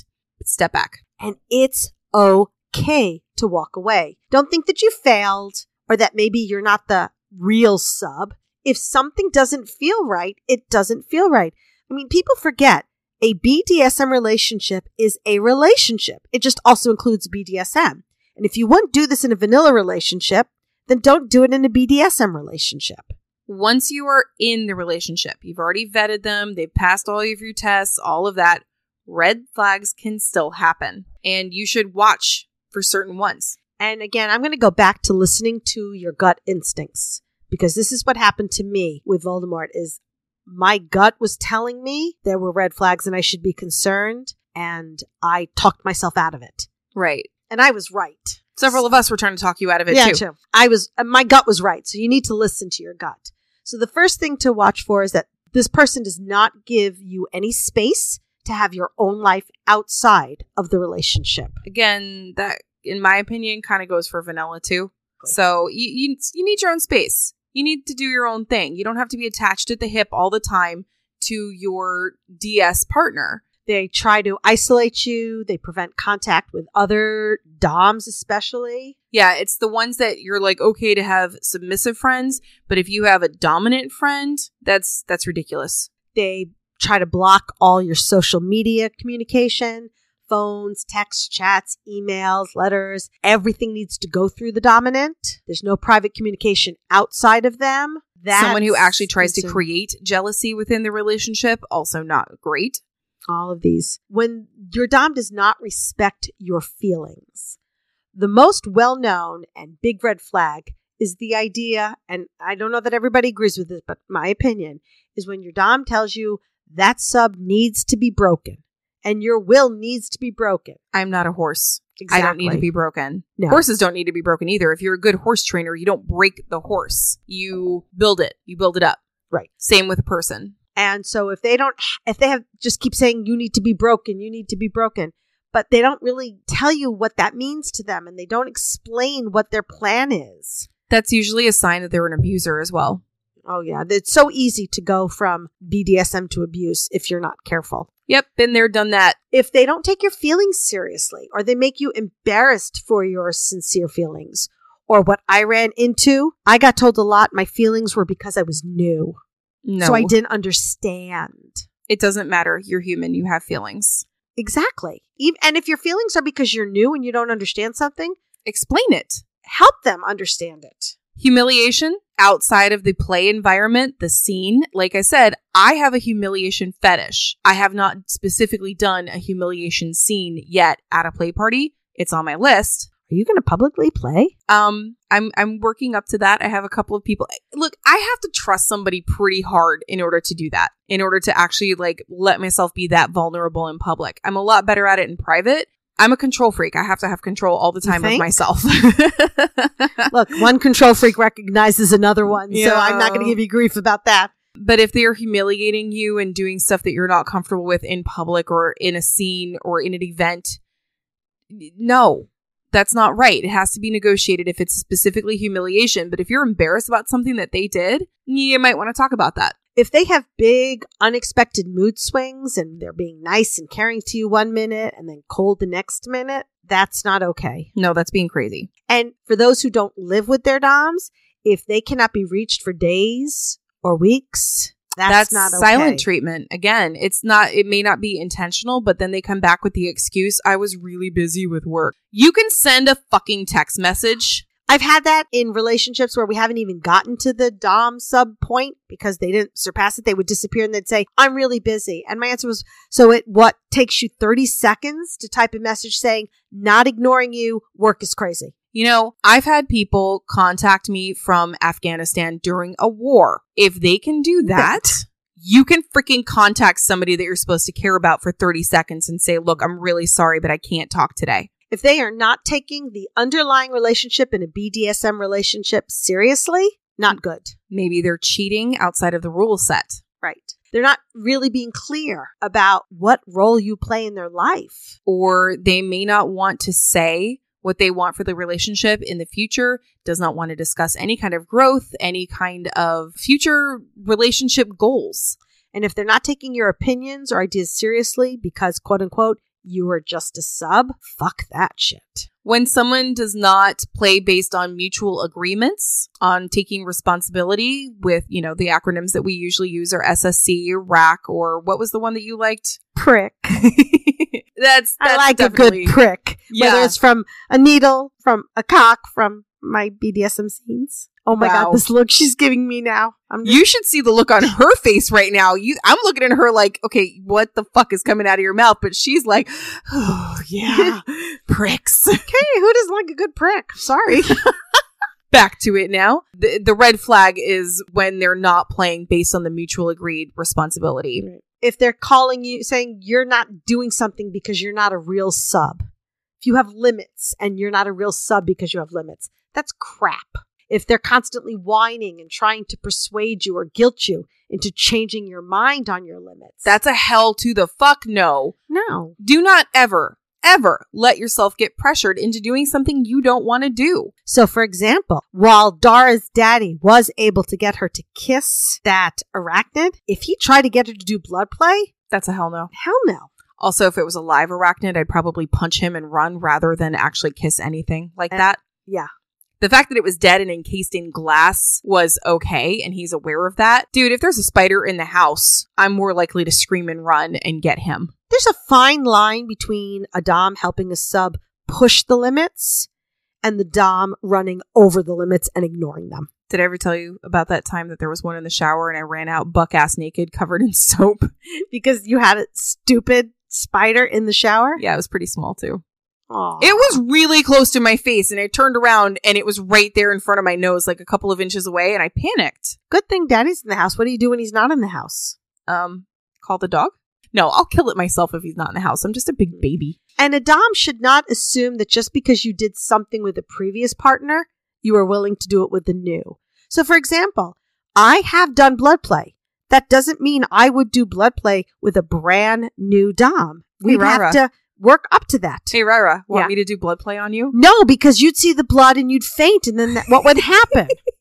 step back. And it's okay to walk away. Don't think that you failed or that maybe you're not the real sub. If something doesn't feel right, it doesn't feel right. I mean, people forget a BDSM relationship is a relationship. It just also includes BDSM. And if you wouldn't do this in a vanilla relationship, then don't do it in a BDSM relationship. Once you are in the relationship, you've already vetted them, they've passed all of your tests, all of that, red flags can still happen. And you should watch for certain ones. And again, I'm going to go back to listening to your gut instincts because this is what happened to me with Voldemort is my gut was telling me there were red flags and I should be concerned and I talked myself out of it. Right. And I was right. Several of us were trying to talk you out of it yeah, too. too. I was uh, my gut was right. So you need to listen to your gut. So the first thing to watch for is that this person does not give you any space to have your own life outside of the relationship. Again, that in my opinion kind of goes for vanilla too. So you, you you need your own space. You need to do your own thing. You don't have to be attached at the hip all the time to your DS partner. They try to isolate you. They prevent contact with other DOMs, especially. Yeah, it's the ones that you're like okay to have submissive friends, but if you have a dominant friend, that's that's ridiculous. They try to block all your social media communication, phones, text, chats, emails, letters. Everything needs to go through the dominant. There's no private communication outside of them. That's Someone who actually tries to create jealousy within the relationship, also not great. All of these. When your Dom does not respect your feelings, the most well known and big red flag is the idea, and I don't know that everybody agrees with this, but my opinion is when your Dom tells you that sub needs to be broken and your will needs to be broken. I'm not a horse. I don't need to be broken. No. Horses don't need to be broken either. If you're a good horse trainer, you don't break the horse. You build it. You build it up. Right. Same with a person. And so if they don't, if they have just keep saying you need to be broken, you need to be broken, but they don't really tell you what that means to them and they don't explain what their plan is. That's usually a sign that they're an abuser as well. Oh yeah, it's so easy to go from BDSM to abuse if you're not careful. Yep, been there, done that. If they don't take your feelings seriously or they make you embarrassed for your sincere feelings or what I ran into, I got told a lot my feelings were because I was new. No. So I didn't understand. It doesn't matter. You're human. You have feelings. Exactly. And if your feelings are because you're new and you don't understand something, Explain it. help them understand it. Humiliation outside of the play environment, the scene. Like I said, I have a humiliation fetish. I have not specifically done a humiliation scene yet at a play party. It's on my list. Are you going to publicly play? Um, I'm I'm working up to that. I have a couple of people. Look, I have to trust somebody pretty hard in order to do that. In order to actually like let myself be that vulnerable in public. I'm a lot better at it in private. I'm a control freak. I have to have control all the time of myself. [LAUGHS] Look, one control freak recognizes another one, so I'm not going to give you grief about that. But if they're humiliating you and doing stuff that you're not comfortable with in public or in a scene or in an event, no, that's not right. It has to be negotiated if it's specifically humiliation. But if you're embarrassed about something that they did, you might want to talk about that. If they have big, unexpected mood swings and they're being nice and caring to you one minute and then cold the next minute, that's not okay. No, that's being crazy. And for those who don't live with their DOMs, if they cannot be reached for days or weeks, that's, not okay. silent treatment. Again, it's not, it may not be intentional, but then they come back with the excuse, I was really busy with work. You can send a fucking text message. I've had that in relationships where we haven't even gotten to the Dom sub point because they didn't surpass it. They would disappear and they'd say, I'm really busy. And my answer was, so it what takes you 30 seconds to type a message saying, not ignoring you, work is crazy. You know, I've had people contact me from Afghanistan during a war. If they can do that, you can freaking contact somebody that you're supposed to care about for 30 seconds and say, look, I'm really sorry, but I can't talk today. If they are not taking the underlying relationship in a BDSM relationship seriously, not good. Maybe they're cheating outside of the rule set. Right. They're not really being clear about what role you play in their life. or they may not want to say what they want for the relationship in the future, does not want to discuss any kind of growth, any kind of future relationship goals. And if they're not taking your opinions or ideas seriously because, quote unquote, you are just a sub, fuck that shit. When someone does not play based on mutual agreements on taking responsibility with, you know, the acronyms that we usually use are SSC or RACK or what was the one that you liked? Prick. [LAUGHS] that's, that's I like a good prick. Whether it's from a needle, from a cock, from my BDSM scenes. Oh my Wow. god, this look she's giving me now. I'm just, You should see the look on her face right now. You, I'm looking at her like, okay, what the fuck is coming out of your mouth? But she's like, oh [LAUGHS] yeah, pricks. [LAUGHS] okay, who doesn't like a good prick? Sorry. [LAUGHS] Back to it now. The, the red flag is when they're not playing based on the mutual agreed responsibility. If they're calling you saying you're not doing something because you're not a real sub. If you have limits and you're not a real sub because you have limits, that's crap. If they're constantly whining and trying to persuade you or guilt you into changing your mind on your limits, That's a hell to the fuck no. no. Do not ever, ever let yourself get pressured into doing something you don't want to do. So, for example, while Dara's daddy was able to get her to kiss that arachnid, if he tried to get her to do blood play, That's a hell no. hell no. Also, if it was a live arachnid, I'd probably punch him and run rather than actually kiss anything like Uh, that. yeah. The fact that it was dead and encased in glass was okay, and he's aware of that. Dude, if there's a spider in the house, I'm more likely to scream and run and get him. there's a fine line between a Dom helping a sub push the limits and the Dom running over the limits and ignoring them. Did I ever tell you about that time that there was one in the shower and I ran out buck ass naked covered in [LAUGHS] soap? Because you had a stupid spider in the shower? Yeah, it was pretty small too. It was really close to my face, and I turned around and it was right there in front of my nose, like a couple of inches away, and I panicked. Good thing daddy's in the house. What do you do when he's not in the house? Um, call the dog? No, I'll kill it myself if he's not in the house. I'm just a big baby. And a Dom should not assume that just because you did something with a previous partner, you are willing to do it with the new. So, for example, I have done blood play. That doesn't mean I would do blood play with a brand new Dom. We'd Rara. have to work up to that. Hey, Rara, want Yeah. me to do blood play on you? No, because you'd see the blood and you'd faint, and then that, what would happen? [LAUGHS]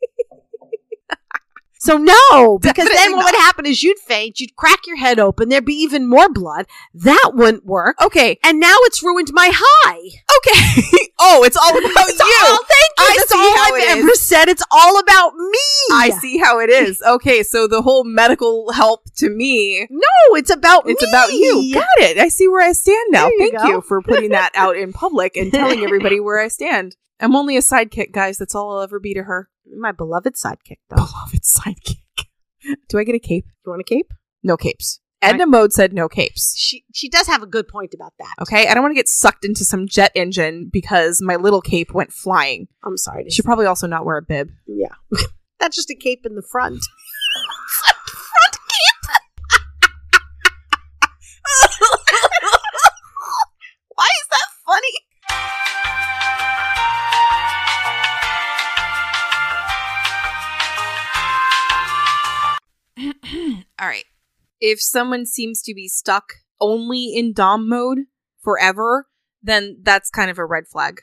so no, because Definitely then what not. would happen is you'd faint, you'd crack your head open, there'd be even more blood. That wouldn't work. Okay, And now it's ruined my high. okay. [LAUGHS] oh, it's all [LAUGHS] about It's you. all- thank you. I That's see all how I've ever is. said. It's all about me. I see how it is. Okay, so the whole medical help to me, No, it's about it's me. about you. Got it. I see where I stand now. You Thank go. you for putting that out in public and telling everybody where I stand. I'm only a sidekick, guys. That's all I'll ever be to her. My beloved sidekick, though. Beloved sidekick. [LAUGHS] Do I get a cape? Do you want a cape? No capes. Edna Mode said no capes. She she does have a good point about that. Okay, I don't want to get sucked into some jet engine because my little cape went flying. I'm sorry. Should probably also not wear a bib. yeah, [LAUGHS] that's just a cape in the front. [LAUGHS] If someone seems to be stuck only in Dom mode forever, then that's kind of a red flag.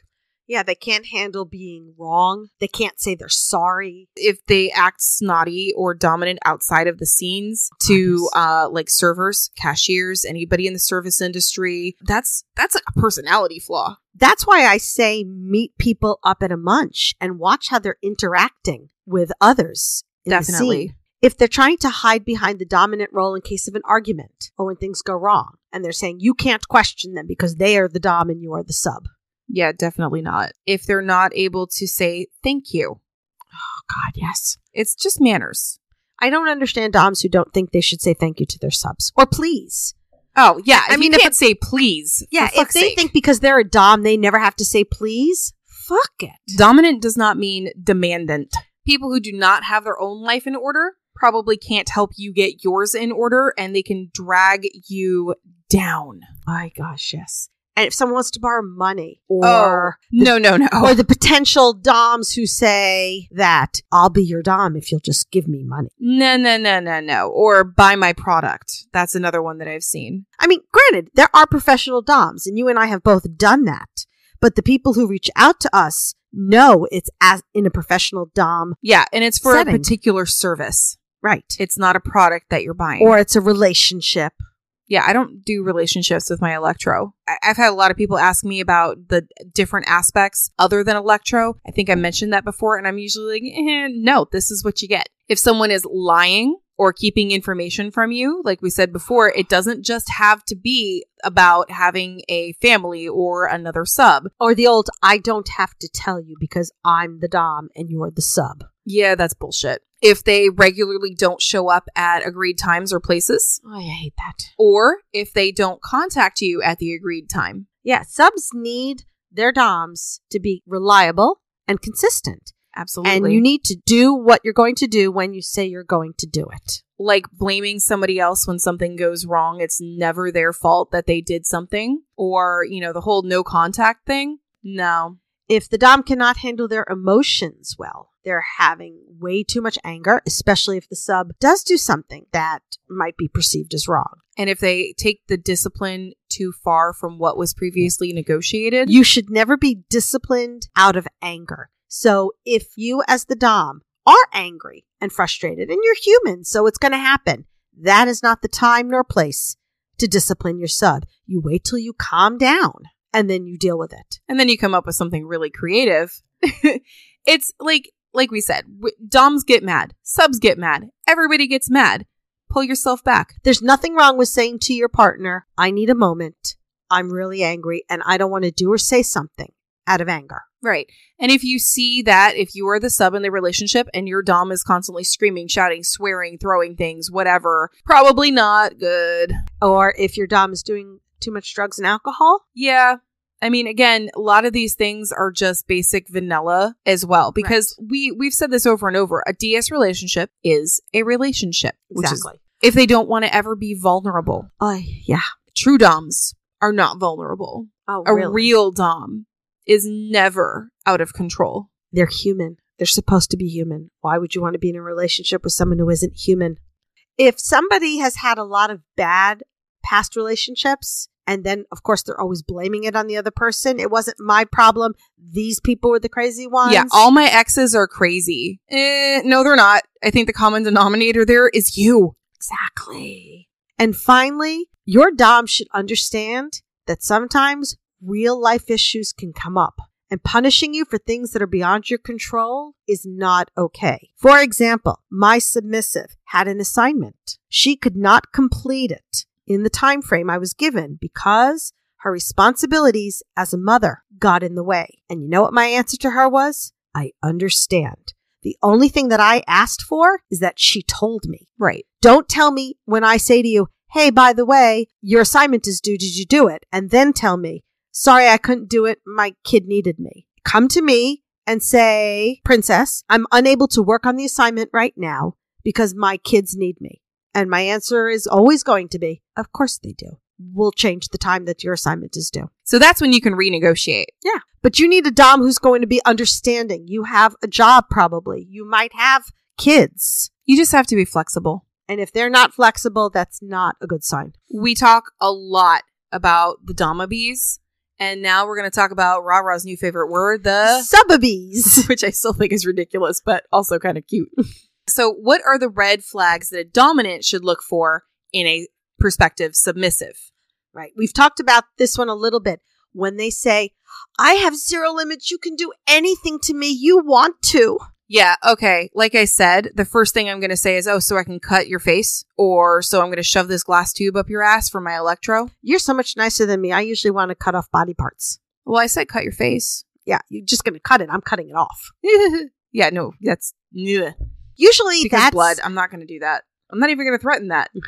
Yeah, they can't handle being wrong. They can't say they're sorry. If they act snotty or dominant outside of the scenes to uh like servers, cashiers, anybody in the service industry, that's that's a personality flaw. That's why I say meet people up at a munch and watch how they're interacting with others. in the Definitely. If they're trying to hide behind the dominant role in case of an argument or when things go wrong, and they're saying you can't question them because they are the dom and you are the sub. Yeah, definitely not. If they're not able to say thank you. Oh God, yes. It's just manners. I don't understand doms who don't think they should say thank you to their subs or please. Oh, yeah. I mean, if can't say please. Yeah, if they sake. think because they're a dom they never have to say please, fuck it. dominant does not mean demandant. People who do not have their own life in order probably can't help you get yours in order and they can drag you down. My gosh, yes. And if someone wants to borrow money or oh, Or no, no, no. or the potential doms who say that I'll be your dom if you'll just give me money. no, no, no, no, no. Or buy my product. That's another one that I've seen. I mean, granted, there are professional doms, and you and I have both done that. But the people who reach out to us know it's as in a professional dom, Yeah, and it's for Setting. a particular service. Right? It's not a product that you're buying. Or it's a relationship. yeah, I don't do relationships with my electro. I- I've had a lot of people ask me about the different aspects other than electro. I think I mentioned that before, and I'm usually like, eh, no, this is what you get. If someone is lying or keeping information from you, like we said before, it doesn't just have to be about having a family or another sub. Or the old I don't have to tell you because I'm the dom and you're the sub. Yeah, that's bullshit. If they regularly don't show up at agreed times or places, Oh, I hate that. or if they don't contact you at the agreed time. Yeah, subs need their DOMs to be reliable and consistent. Absolutely. And you need to do what you're going to do when you say you're going to do it. like blaming somebody else when something goes wrong. It's never their fault that they did something. Or, you know, the whole no contact thing. No. If the Dom cannot handle their emotions well, they're having way too much anger, especially if the sub does do something that might be perceived as wrong. And if they take the discipline too far from what was previously negotiated, You should never be disciplined out of anger. So if you, as the Dom, are angry and frustrated, and you're human, so it's going to happen, that is not the time nor place to discipline your sub. You wait till you calm down and then you deal with it. and then you come up with something really creative. [LAUGHS] it's like like we said, w- doms get mad, subs get mad, everybody gets mad. Pull yourself back. There's nothing wrong with saying to your partner, I need a moment. I'm really angry and I don't want to do or say something out of anger. Right. And if you see that, if you are the sub in the relationship and your Dom is constantly screaming, shouting, swearing, throwing things, whatever, probably not good. Or if your Dom is doing too much drugs and alcohol, Yeah. I mean, again, a lot of these things are just basic vanilla as well, because we, we've said this over and over. A DS relationship is a relationship. Which is exactly. if they don't want to ever be vulnerable. Oh, yeah. True Doms are not vulnerable. Oh, A really? real Dom is never out of control. They're human. They're supposed to be human. Why would you want to be in a relationship with someone who isn't human? If somebody has had a lot of bad past relationships, and then, of course, they're always blaming it on the other person, it wasn't my problem. These people were the crazy ones. Yeah, all my exes are crazy. Eh, no, they're not. I think the common denominator there is you. Exactly. And finally, your Dom should understand that sometimes real life issues can come up. And punishing you for things that are beyond your control is not okay. For example, my submissive had an assignment. She could not complete it in the time frame I was given because her responsibilities as a mother got in the way. And you know what my answer to her was? I understand. The only thing that I asked for is that she told me. Right. Don't tell me when I say to you, hey, by the way, your assignment is due. Did you do it? And then tell me, sorry, I couldn't do it. My kid needed me. Come to me and say, Princess, I'm unable to work on the assignment right now because my kids need me. And my answer is always going to be, of course they do. We'll change the time that your assignment is due. So that's when you can renegotiate. Yeah. But you need a Dom who's going to be understanding. You have a job, probably. You might have kids. You just have to be flexible. And if they're not flexible, that's not a good sign. We talk a lot about the domabees, and now we're going to talk about Rara's new favorite word, the Subabies. [LAUGHS] which I still think is ridiculous, but also kind of cute. [LAUGHS] so, what are the red flags that a dominant should look for in a prospective submissive? right. We've talked about this one a little bit. When they say, I have zero limits, you can do anything to me you want to. Yeah, okay. Like I said, the first thing I'm going to say is, oh, so I can cut your face, or so I'm going to shove this glass tube up your ass for my electro. You're so much nicer than me. I usually want to cut off body parts. Well, I said cut your face. Yeah, you're just going to cut it. I'm cutting it off. [LAUGHS] yeah, no, that's ugh. Usually because that's blood. I'm not going to do that. I'm not even going to threaten that. [LAUGHS]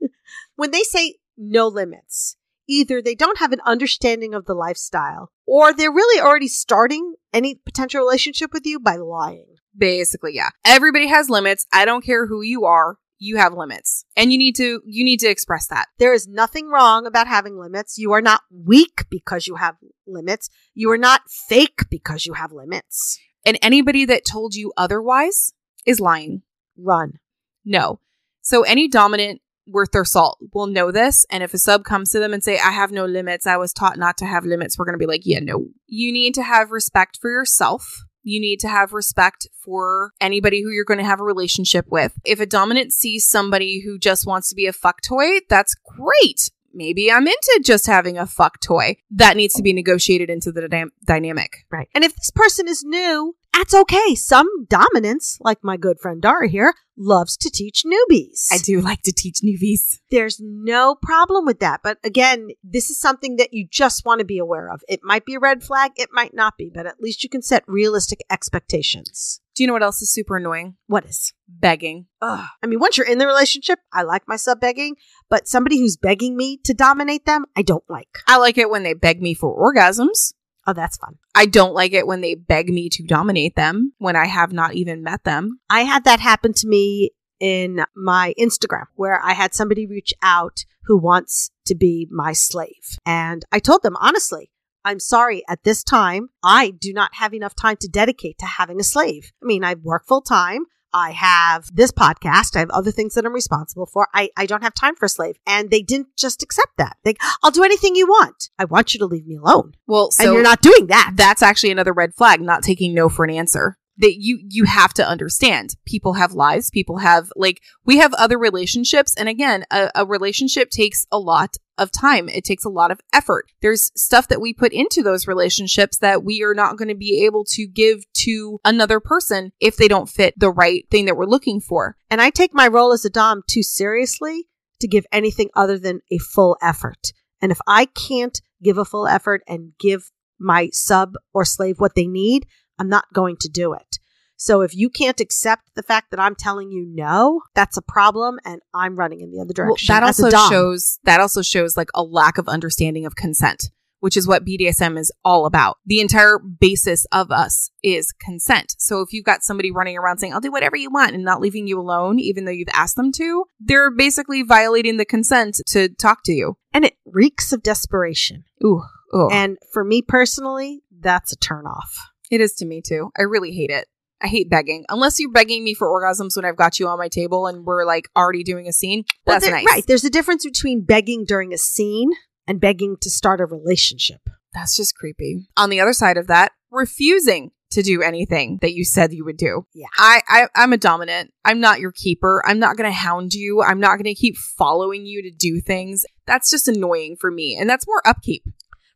[LAUGHS] when they say no limits, either they don't have an understanding of the lifestyle or they're really already starting any potential relationship with you by lying. Basically, yeah. Everybody has limits. I don't care who you are. You have limits, and you need to you need to express that. There is nothing wrong about having limits. You are not weak because you have limits. You are not fake because you have limits. And anybody that told you otherwise is lying. Run. No. So any dominant worth their salt will know this. And if a sub comes to them and say, I have no limits, I was taught not to have limits, we're going to be like, yeah, no. You need to have respect for yourself. You need to have respect for anybody who you're going to have a relationship with. If a dominant sees somebody who just wants to be a fuck toy, that's great. Maybe I'm into just having a fuck toy. That needs to be negotiated into the dy- dynamic. Right. And if this person is new, that's okay. Some dominance, like my good friend Dara here, loves to teach newbies. I do like to teach newbies. There's no problem with that. But again, this is something that you just want to be aware of. It might be a red flag, it might not be, but at least you can set realistic expectations. Do you know what else is super annoying? What is? Begging. Ugh. I mean, once you're in the relationship, I like my sub begging, but somebody who's begging me to dominate them, I don't like. I like it when they beg me for orgasms. Oh, that's fun. I don't like it when they beg me to dominate them when I have not even met them. I had that happen to me in my Instagram where I had somebody reach out who wants to be my slave. And I told them honestly, I'm sorry, at this time, I do not have enough time to dedicate to having a slave. I mean, I work full time. I have this podcast. I have other things that I'm responsible for. I, I don't have time for a slave. And they didn't just accept that. They, I'll do anything you want. I want you to leave me alone. Well, so and you're not doing that. that's actually another red flag, not taking no for an answer. That you you have to understand. People have lives. People have like we have other relationships, and again, a, a relationship takes a lot of time. It takes a lot of effort. There's stuff that we put into those relationships that we are not going to be able to give to another person if they don't fit the right thing that we're looking for. And I take my role as a Dom too seriously to give anything other than a full effort. And if I can't give a full effort and give my sub or slave what they need, I'm not going to do it. So if you can't accept the fact that I'm telling you no, that's a problem and I'm running in the other Well, direction. that also shows that also shows like a lack of understanding of consent, which is what BDSM is all about. The entire basis of us is consent. So if you've got somebody running around saying, I'll do whatever you want and not leaving you alone, even though you've asked them to, they're basically violating the consent to talk to you. and it reeks of desperation. Ooh, ooh. And for me personally, that's a turnoff. it is to me too. I really hate it. I hate begging. Unless you're begging me for orgasms when I've got you on my table and we're like already doing a scene. Well, That's there- nice. Right. There's a difference between begging during a scene and begging to start a relationship. That's just creepy. On the other side of that, refusing to do anything that you said you would do. Yeah. I, I I'm a dominant. I'm not your keeper. I'm not gonna hound you. I'm not gonna keep following you to do things. That's just annoying for me. And that's more upkeep.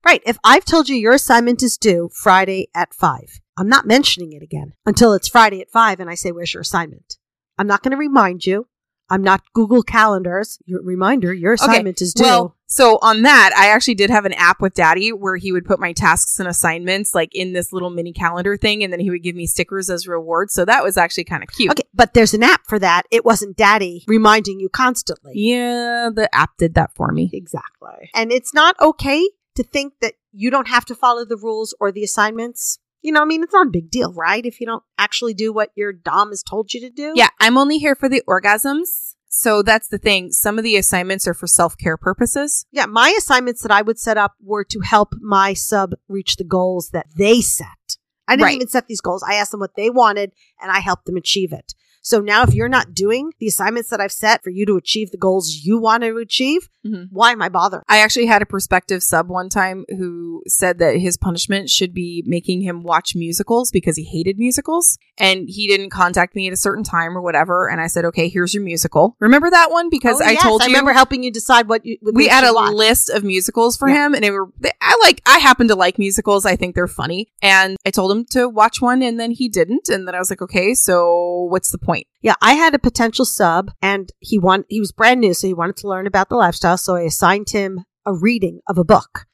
Right. If I've told you your assignment is due Friday at five, I'm not mentioning it again until it's Friday at five and I say, where's your assignment? I'm not going to remind you. I'm not Google calendars. Your reminder, your assignment is due. Well, so on that, I actually did have an app with daddy where he would put my tasks and assignments like in this little mini calendar thing and then he would give me stickers as rewards. So that was actually kind of cute. okay. But there's an app for that. It wasn't daddy reminding you constantly. Yeah, the app did that for me. Exactly. And it's not okay to think that you don't have to follow the rules or the assignments. You know, I mean, it's not a big deal, right? If you don't actually do what your Dom has told you to do. Yeah, I'm only here for the orgasms. So that's the thing. Some of the assignments are for self care purposes. Yeah. My assignments that I would set up were to help my sub reach the goals that they set. I didn't Right. even set these goals. I asked them what they wanted and I helped them achieve it. So now if you're not doing the assignments that I've set for you to achieve the goals you want to achieve, Mhm. why am I bothering? I actually had a prospective sub one time who said that his punishment should be making him watch musicals because he hated musicals and he didn't contact me at a certain time or whatever. And I said, okay, here's your musical. Remember that one? Because Oh, I yes, told I you. remember helping you decide what you what we had a watch. list of musicals for Yeah. him and they were they, i like i happen to like musicals i think they're funny and i told him to watch one and then he didn't and then i was like okay so what's the point Yeah, I had a potential sub and he want he was brand new, so he wanted to learn about the lifestyle. So I assigned him a reading of a book.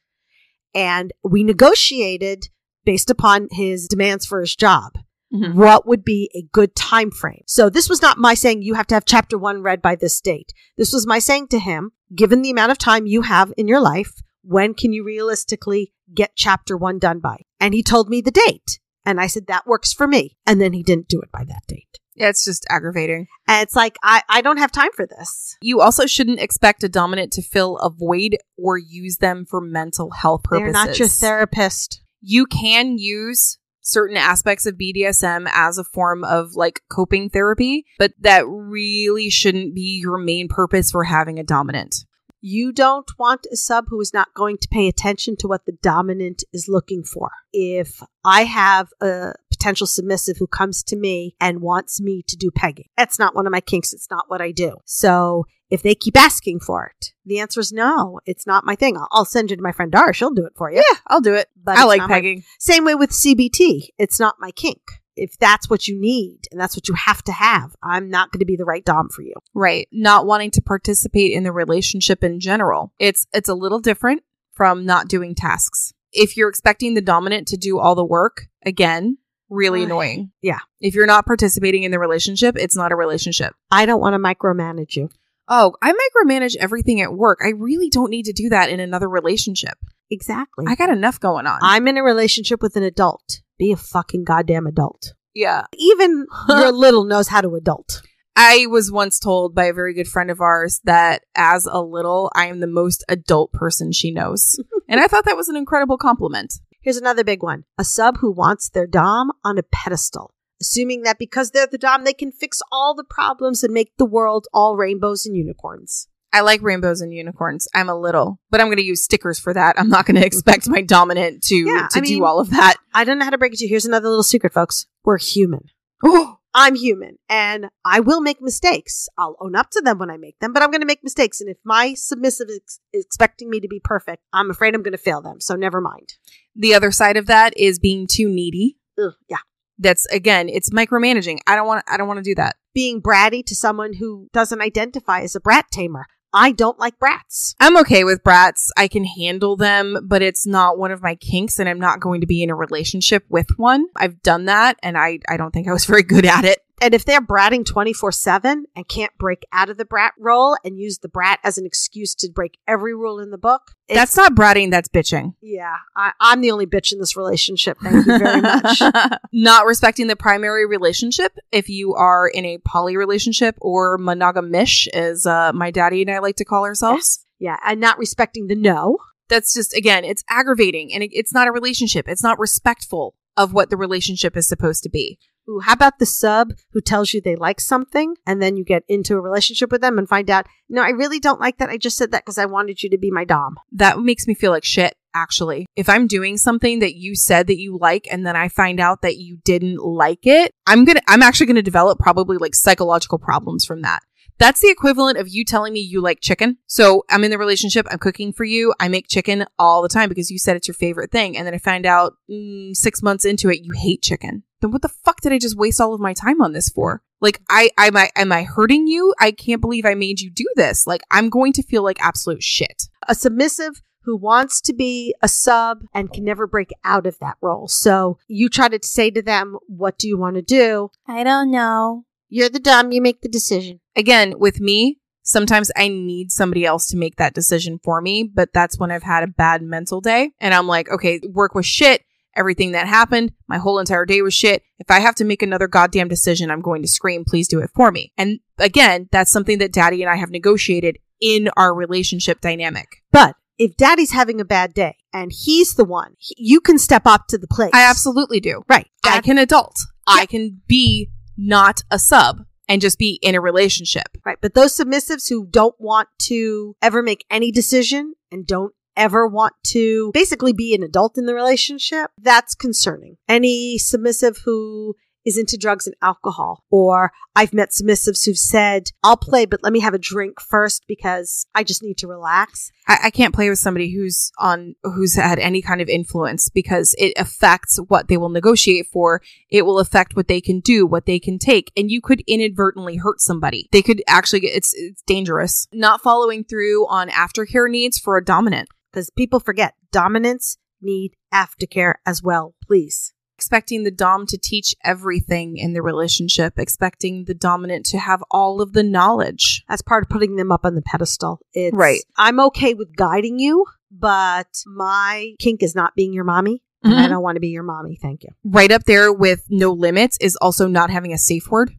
And we negotiated based upon his demands for his job. Mhm. What would be a good time frame? So this was not my saying you have to have chapter one read by this date. This was my saying to him, given the amount of time you have in your life, when can you realistically get chapter one done by? And he told me the date. And I said, that works for me. And then he didn't do it by that date. Yeah, it's just aggravating And it's like, I, I don't have time for this. you also shouldn't expect a dominant to fill a void or use them for mental health purposes They're not your therapist. you can use certain aspects of BDSM as a form of like coping therapy, but that really shouldn't be your main purpose for having a dominant. You don't want a sub who is not going to pay attention to what the dominant is looking for. If I have a potential submissive who comes to me and wants me to do pegging, that's not one of my kinks. It's not what I do. So if they keep asking for it, the answer is no, it's not my thing. I'll, I'll send you to my friend Dara. She'll do it for you. Yeah, I'll do it. But I like not my- pegging. Same way with CBT. It's not my kink. if that's what you need and that's what you have to have, I'm not going to be the right dom for you. Right. Not wanting to participate in the relationship in general. It's it's a little different from not doing tasks. If you're expecting the dominant to do all the work, again, really Uh, annoying. yeah. If you're not participating in the relationship, it's not a relationship. I don't want to micromanage you. Oh, I micromanage everything at work. I really don't need to do that in another relationship. Exactly. I got enough going on. I'm in a relationship with an adult. Be a fucking goddamn adult. yeah. Even [LAUGHS] your little knows how to adult. I was once told by a very good friend of ours that as a little, I am the most adult person she knows. [LAUGHS] and I thought that was an incredible compliment. Here's another big one. A sub who wants their dom on a pedestal, assuming that because they're the dom, they can fix all the problems and make the world all rainbows and unicorns. I like rainbows and unicorns. I'm a little, but I'm going to use stickers for that. I'm not going to expect my dominant to, Yeah, to I mean- do all of that. I don't know how to break it to you. Here's another little secret, folks. We're human. Oh, I'm human and I will make mistakes. I'll own up to them when I make them, but I'm going to make mistakes. And if my submissive is is expecting me to be perfect, I'm afraid I'm going to fail them. So never mind. The other side of that is being too needy. Ugh, yeah. That's again, it's micromanaging. I don't want I don't want to do that. Being bratty to someone who doesn't identify as a brat tamer. I don't like brats. I'm okay with brats. I can handle them, but it's not one of my kinks and I'm not going to be in a relationship with one. I've done that and I I don't think I was very good at it. And if they're bratting 24 7 and can't break out of the brat role and use the brat as an excuse to break every rule in the book, That's not bratting, that's bitching. yeah, I, I'm the only bitch in this relationship. Thank you very much. [LAUGHS] not respecting the primary relationship if you are in a poly relationship or monogamish as uh, my daddy and I like to call ourselves. yeah, and not respecting the no. That's just again, it's aggravating and it, it's not a relationship. It's not respectful of what the relationship is supposed to be. How about the sub who tells you they like something and then you get into a relationship with them and find out, no, I really don't like that. I just said that because I wanted you to be my Dom. That makes me feel like shit actually. If I'm doing something that you said that you like and then I find out that you didn't like it, I'm going to I'm actually going to develop probably like psychological problems from that. That's the equivalent of you telling me you like chicken. So I'm in the relationship, I'm cooking for you, I make chicken all the time because you said it's your favorite thing. And then I find out mm, six months into it, you hate chicken. Then what the fuck did I just waste all of my time on this for? Like, I, I, am I, am I hurting you? I can't believe I made you do this. Like, I'm going to feel like absolute shit. A submissive who wants to be a sub and can never break out of that role. So you try to say to them, what do you want to do? I don't know. You're the Dom. you make the decision. Again, with me, sometimes I need somebody else to make that decision for me, but that's when I've had a bad mental day and I'm like, okay, work was shit. Everything that happened, my whole entire day was shit. If I have to make another goddamn decision, I'm going to scream, please do it for me. And again, that's something that daddy and I have negotiated in our relationship dynamic. But if daddy's having a bad day and he's the one, he- you can step up to the plate. I absolutely do. Right. I can adult. I can be not a sub and just be in a relationship. Right. But those submissives who don't want to ever make any decision and don't ever want to basically be an adult in the relationship, that's concerning. Any submissive who is into drugs and alcohol, or I've met submissives who've said, I'll play, but let me have a drink first because I just need to relax. I, I can't play with somebody who's on who's had any kind of influence because it affects what they will negotiate for. It will affect what they can do, what they can take, and you could inadvertently hurt somebody. They could actually get it's it's dangerous. Not following through on aftercare needs for a dominant. Because people forget dominants need aftercare as well, please. Expecting the dom to teach everything in the relationship, expecting the dominant to have all of the knowledge. That's part of putting them up on the pedestal. It's, Right. I'm okay with guiding you, but my kink is not being your mommy. And I mm-hmm. don't want to be your mommy. Thank you. Right up there with no limits is also not having a safe word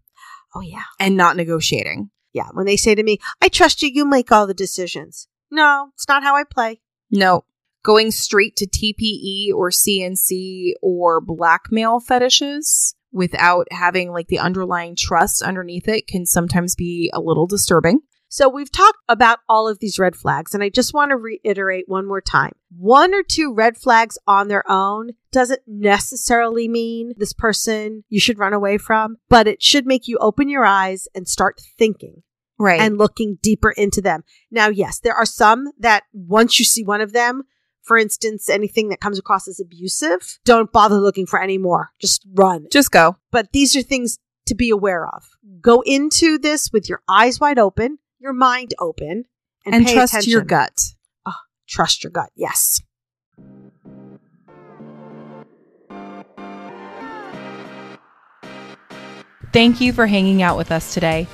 Oh, yeah. and not negotiating. Yeah. When they say to me, I trust you, you make all the decisions. No, it's not how I play. No. Going straight to TPE or CNC or blackmail fetishes without having like the underlying trust underneath it can sometimes be a little disturbing. So we've talked about all of these red flags, and I just want to reiterate one more time. One or two red flags on their own doesn't necessarily mean this person you should run away from, but it should make you open your eyes and start thinking Right. and looking deeper into them. Now, yes, there are some that once you see one of them, For instance, anything that comes across as abusive, don't bother looking for any more. Just run. Just go. But these are things to be aware of. Go into this with your eyes wide open, your mind open, and, And, pay trust your attention. gut. Ah, trust your gut. Yes. Thank you for hanging out with us today.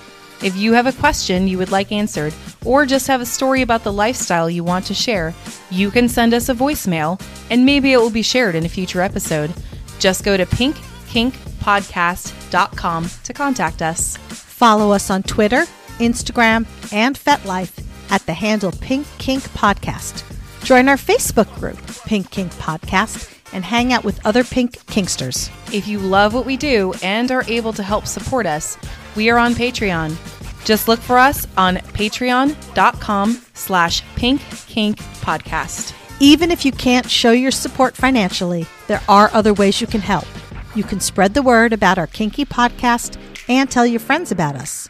If you have a question you would like answered, or just have a story about the lifestyle you want to share, you can send us a voicemail and maybe it will be shared in a future episode. Just go to pinkkinkpodcast.com to contact us. Follow us on Twitter, Instagram, and FetLife at the handle Pink Kink Podcast. Join our Facebook group, Pink Kink Podcast, and hang out with other Pink Kinksters. If you love what we do and are able to help support us, we are on Patreon. Just look for us on patreon.com slash pinkkinkpodcast. Even if you can't show your support financially, there are other ways you can help. You can spread the word about our Kinky podcast and tell your friends about us.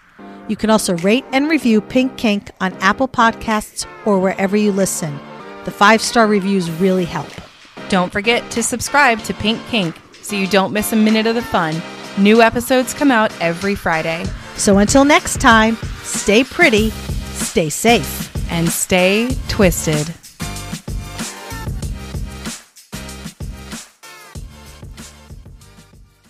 You can also rate and review Pink Kink on Apple Podcasts or wherever you listen. The five star reviews really help. Don't forget to subscribe to Pink Kink so you don't miss a minute of the fun. New episodes come out every Friday. So until next time, stay pretty, stay safe. And stay twisted.